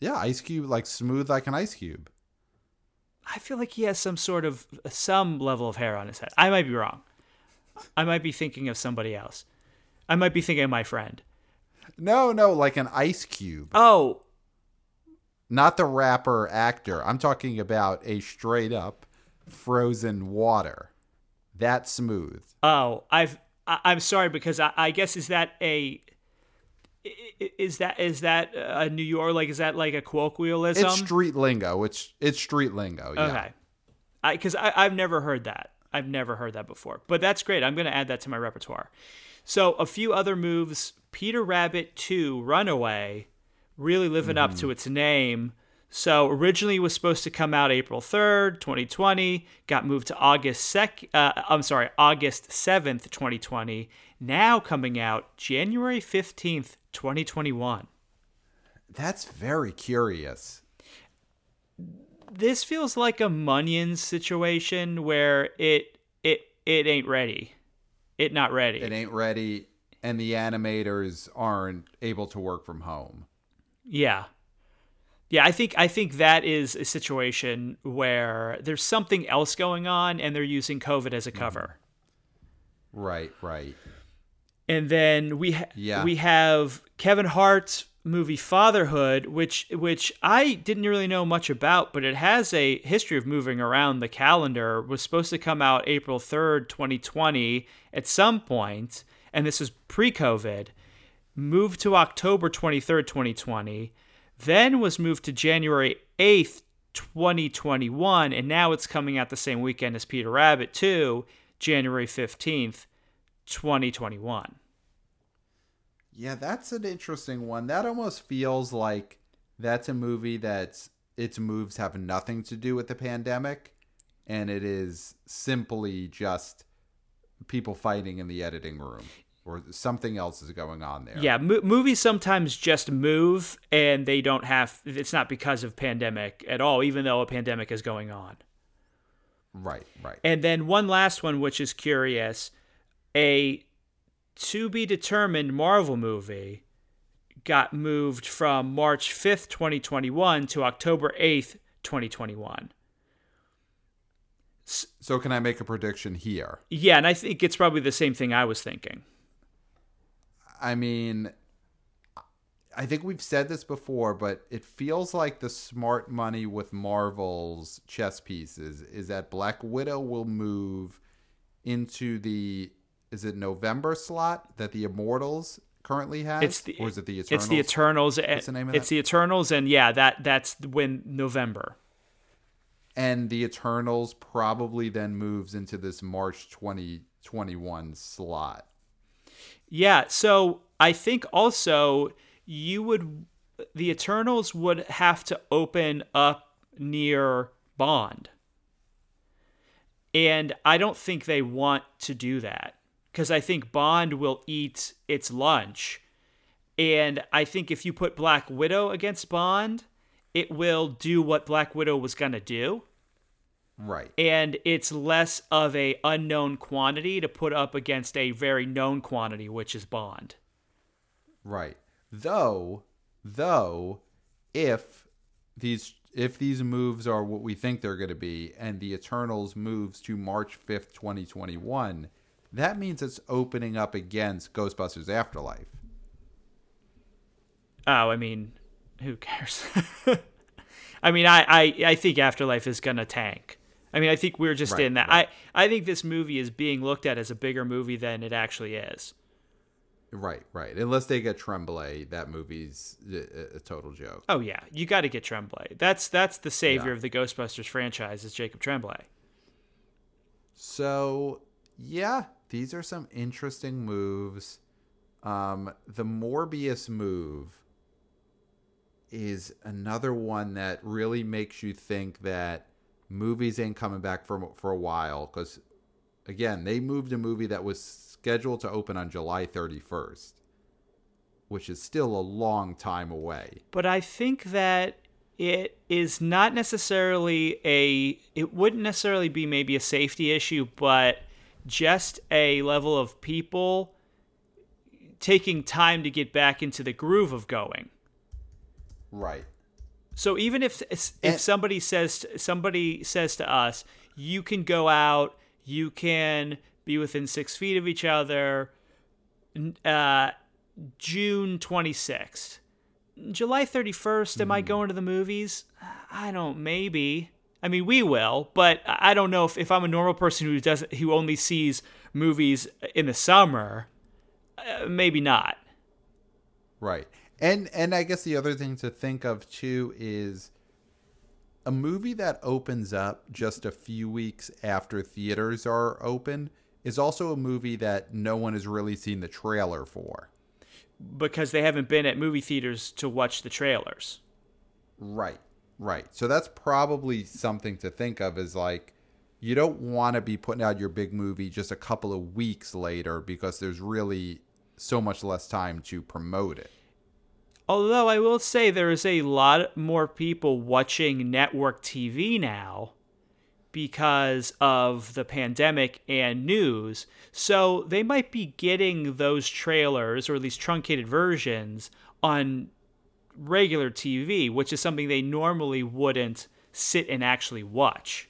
Yeah, Ice Cube like smooth like an ice cube. I feel like he has some sort of some level of hair on his head. I might be wrong. I might be thinking of somebody else. I might be thinking of my friend. No, no, like an ice cube. Oh, Not the rapper actor. I'm talking about a straight up frozen water. That smooth. Oh, I've. I, I'm sorry because I, I guess is that a. i- i- Is that is that a New York like is that like a colloquialism? It's street lingo. It's it's street lingo. Yeah. okay, I because I I've never heard that. I've never heard that before. But that's great. I'm going to add that to my repertoire. So a few other moves: Peter Rabbit Two, Runaway, really living up to its name. So originally it was supposed to come out April 3rd, 2020, got moved to August sec uh, I'm sorry, August 7th, 2020. Now coming out January 15th, 2021. That's very curious. This feels like a Minions situation where it it it ain't ready. It not ready. It ain't ready, and the animators aren't able to work from home. Yeah. Yeah, I think I think that is a situation where there's something else going on and they're using COVID as a cover. Mm-hmm. Right, right. And then we ha- Yeah. we have Kevin Hart's movie Fatherhood, which which I didn't really know much about, but it has a history of moving around the calendar. Was supposed to come out April 3rd, 2020 at some point, and this is pre-COVID. Moved to October 23rd, 2020, then was moved to January 8th, 2021, and now it's coming out the same weekend as Peter Rabbit 2, January 15th, 2021. Yeah, that's an interesting one. That almost feels like that's a movie that's its moves have nothing to do with the pandemic, and it is simply just people fighting in the editing room, or something else is going on there. Yeah, mo- movies sometimes just move and they don't have it's not because of pandemic at all even though a pandemic is going on. Right, right. And then one last one which is curious, a to be determined Marvel movie got moved from March 5th, 2021 to October 8th, 2021. So can I make a prediction here? Yeah, and I think it's probably the same thing I was thinking. I mean, I think we've said this before, but it feels like the smart money with Marvel's chess pieces is that Black Widow will move into the is it November slot that the Immortals currently has, It's the or is it the Eternals? It's the Eternals. What's the name of It's that? the Eternals and yeah, that that's when November. and the Eternals probably then moves into this March 2021 slot. Yeah, so I think also you would the Eternals would have to open up near Bond. And I don't think they want to do that cuz I think Bond will eat its lunch. And I think if you put Black Widow against Bond it will do what Black Widow was going to do Right. and it's less of a unknown quantity to put up against a very known quantity which is Bond. Right. Though, though, if these if these moves are what we think they're going to be, and the Eternals moves to March fifth, twenty twenty one, that means it's opening up against Ghostbusters Afterlife. Oh, I mean, who cares? [laughs] I mean, I, I, I think Afterlife is gonna tank. I mean, I think we're just Right, in that. I, I think this movie is being looked at as a bigger movie than it actually is. Right, right. Unless they get Tremblay, that movie's a, a total joke. Oh yeah, you got to get Tremblay. That's that's the savior Yeah. of the Ghostbusters franchise is Jacob Tremblay. So, yeah, these are some interesting moves. Um, the Morbius move is another one that really makes you think that movies ain't coming back for for a while because again, they moved a movie that was scheduled to open on July 31st, which is still a long time away. But I think that it is not necessarily a it wouldn't necessarily be maybe a safety issue, but just a level of people taking time to get back into the groove of going. Right. So even if if And- somebody says somebody says to us, you can go out, you can be within six feet of each other. Uh, June twenty sixth, July thirty first. Am I going to the movies? I don't. Maybe. I mean, we will, but I don't know if, if I'm a normal person who doesn't who only sees movies in the summer. Uh, maybe not. Right. And and I guess the other thing to think of too is a movie that opens up just a few weeks after theaters are open is also a movie that no one has really seen the trailer for. because they haven't been at movie theaters to watch the trailers. Right. Right. So that's probably something to think of is like you don't want to be putting out your big movie just a couple of weeks later because there's really so much less time to promote it. Although I will say there is a lot more people watching network TV now because of the pandemic and news. So they might be getting those trailers or these truncated versions on regular TV, which is something they normally wouldn't sit and actually watch.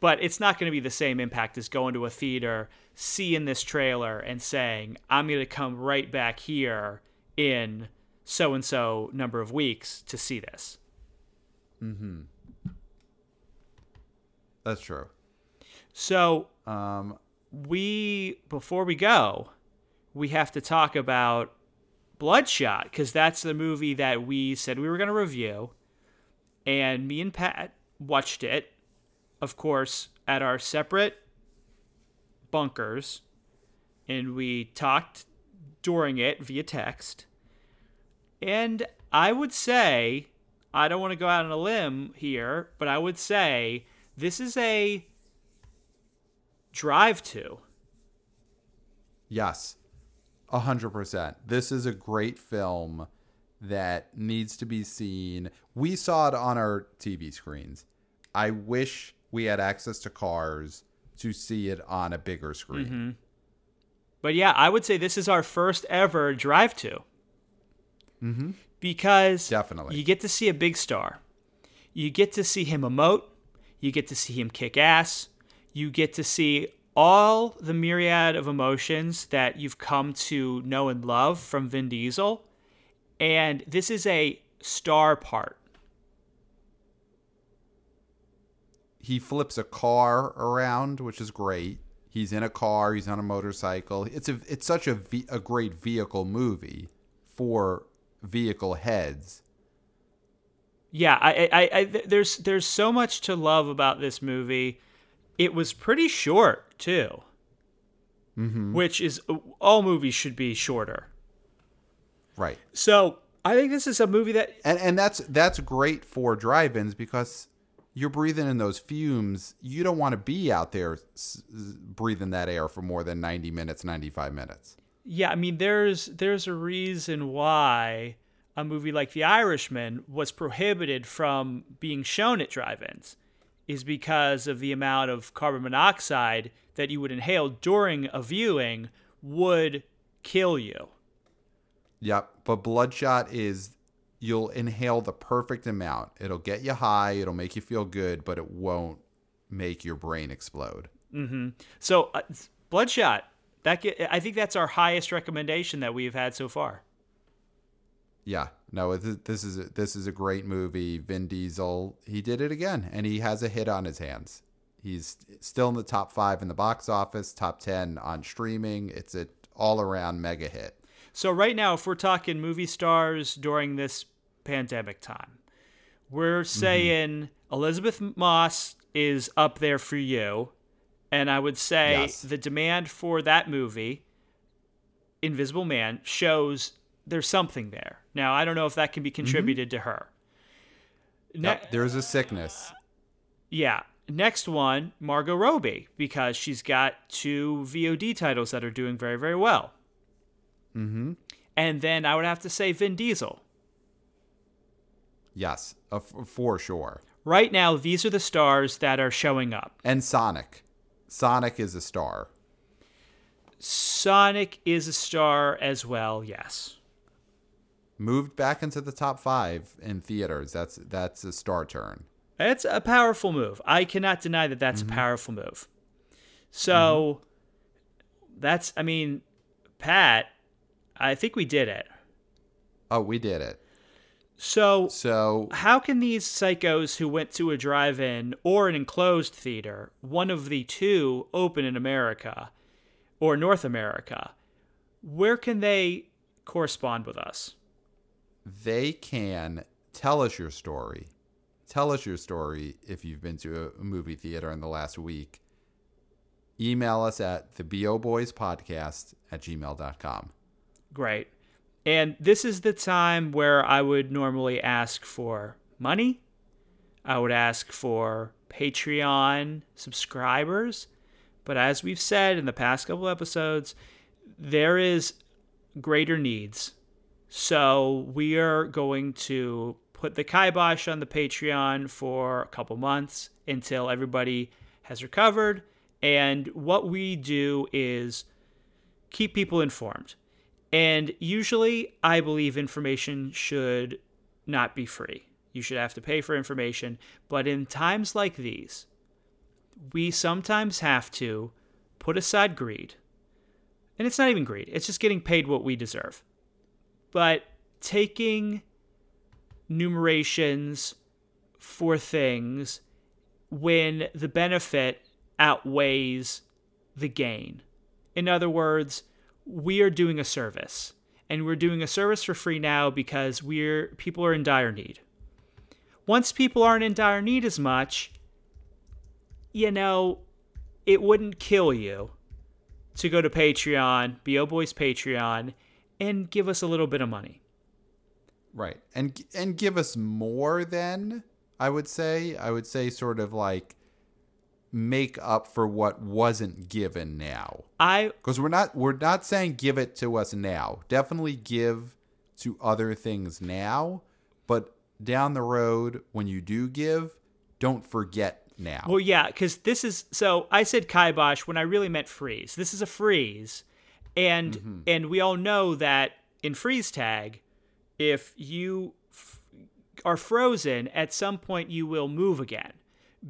But it's not going to be the same impact as going to a theater, seeing this trailer, and saying, I'm going to come right back here in so and so number of weeks to see this. That's true. So Um we before we go, we have to talk about Bloodshot because that's the movie that we said we were going to review, and me and Pat watched it, of course, at our separate bunkers, and we talked during it via text. And I would say, I don't want to go out on a limb here, but I would say this is a drive to. Yes, a hundred percent. This is a great film that needs to be seen. We saw it on our TV screens. I wish we had access to cars to see it on a bigger screen. But yeah, I would say this is our first ever drive to. Mm-hmm. Because Definitely. you get to see a big star. You get to see him emote. You get to see him kick ass. You get to see all the myriad of emotions that you've come to know and love from Vin Diesel. And this is a star part. He flips a car around, which is great. He's in a car. He's on a motorcycle. It's a it's such a a great vehicle movie for vehicle heads. yeah, I, I, I, there's, there's so much to love about this movie. It was pretty short too, mm-hmm. which is all movies should be shorter. Right. So I think this is a movie that, and and that's that's great for drive-ins because you're breathing in those fumes. You don't want to be out there breathing that air for more than 90 minutes, 95 minutes. yeah, I mean, there's, there's a reason why a movie like The Irishman was prohibited from being shown at drive-ins is because of the amount of carbon monoxide that you would inhale during a viewing would kill you. Yep, but Bloodshot is you'll inhale the perfect amount. It'll get you high, it'll make you feel good, but it won't make your brain explode. So, uh, Bloodshot, that get, I think that's our highest recommendation that we've had so far. Yeah, no, this is a, this is a great movie. Vin Diesel, he did it again, and he has a hit on his hands. He's still in the top five in the box office, top ten on streaming. It's a all around mega hit. So right now, if we're talking movie stars during this pandemic time, we're mm-hmm. saying Elisabeth Moss is up there for you, and I would say Yes. the demand for that movie, Invisible Man, shows there's something there. Now I don't know if that can be contributed to her. Ne- Yep, there's a sickness. yeah. Next one, Margot Robbie, because she's got two VOD titles that are doing very, very well. Mm-hmm. And then I would have to say Vin Diesel. Yes, uh, f- for sure. Right now, these are the stars that are showing up. And Sonic. Sonic is a star. Sonic is a star as well, yes. Moved back into the top five in theaters. That's that's a star turn. It's a powerful move. I cannot deny that that's a mm-hmm. powerful move. Mm-hmm. So that's, I mean, Pat, I think we did it. Oh, we did it. So So how can these psychos who went to a drive-in or an enclosed theater, one of the two open in America or North America, where can they correspond with us? They can tell us your story. Tell us your story if you've been to a movie theater in the last week. Email us at the BO Boys Podcast at gmail.com. Great. And this is the time where I would normally ask for money. I would ask for Patreon subscribers. But as we've said in the past couple episodes, there is greater needs. So we are going to put the kibosh on the Patreon for a couple months until everybody has recovered. And what we do is keep people informed. And usually, I believe information should not be free. You should have to pay for information. But in times like these, we sometimes have to put aside greed. And it's not even greed, it's just getting paid what we deserve. But taking numerations for things when the benefit outweighs the gain. In other words, we are doing a service and we're doing a service for free now because we're people are in dire need. Once people aren't in dire need as much, you know, it wouldn't kill you to go to Patreon, BO Boys Patreon, and give us a little bit of money. Right. And and give us more than I would say. I would say sort of like make up for what wasn't given now. I Because we're not we're not saying give it to us now. Definitely give to other things now, but down the road when you do give, don't forget now. Well, yeah, because this is so. I said kibosh when I really meant freeze. This is a freeze, and mm-hmm. and we all know that in freeze tag, if you f- are frozen, at some point you will move again.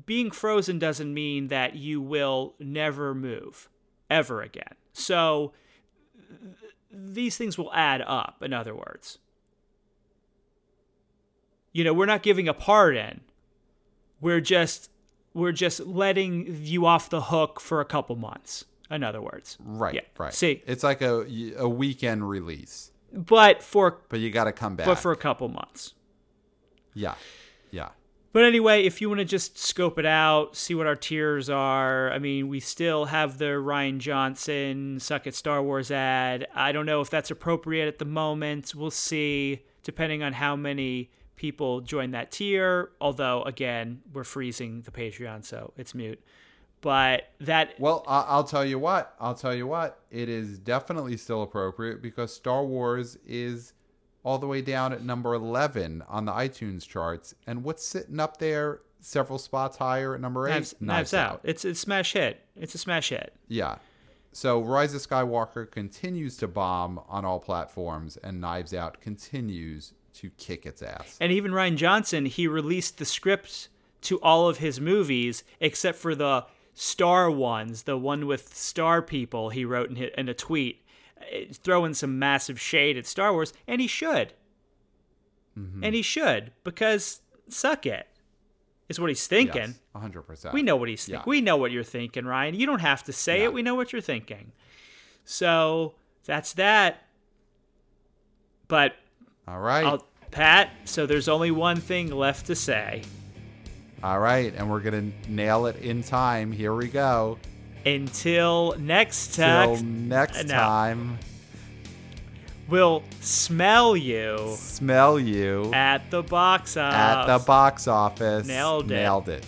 Being frozen doesn't mean that you will never move ever again. So th- these things will add up. In other words, you know, we're not giving a pardon we're just we're just letting you off the hook for a couple months in other words right, yeah. right. See. it's like a a weekend release, but for but you got to come back. but for a couple months yeah, yeah. but anyway if you want to just scope it out see what our tiers are i mean we still have the rian johnson suck at star wars ad i don't know if that's appropriate at the moment we'll see depending on how many people join that tier although again we're freezing the patreon so it's mute but that Well, I- I'll tell you what. I'll tell you what. It is definitely still appropriate because Star Wars is all the way down at number 11 on the iTunes charts. And what's sitting up there several spots higher at number eight? Knives, Knives Out. It's it's smash hit. It's a smash hit. Yeah. So Rise of Skywalker continues to bomb on all platforms, and Knives Out continues to kick its ass. And even Rian Johnson, he released the script to all of his movies except for the star ones, the one with star people. He wrote in, hi- in a tweet, eh, throwing some massive shade at Star Wars, and he should. Mm-hmm. And he should because suck it is what he's thinking. Yes, 100%. We know what he's thinking. Yeah. We know what you're thinking, Rian. You don't have to say Yeah. it. We know what you're thinking. So that's that. But All right. I'll, Pat, so there's only one thing left to say. All right. And we're going to nail it in time. Here we go. Until next Till time, next no. time, we'll smell you smell you at the box office. at the box office. Nailed it. Nailed it.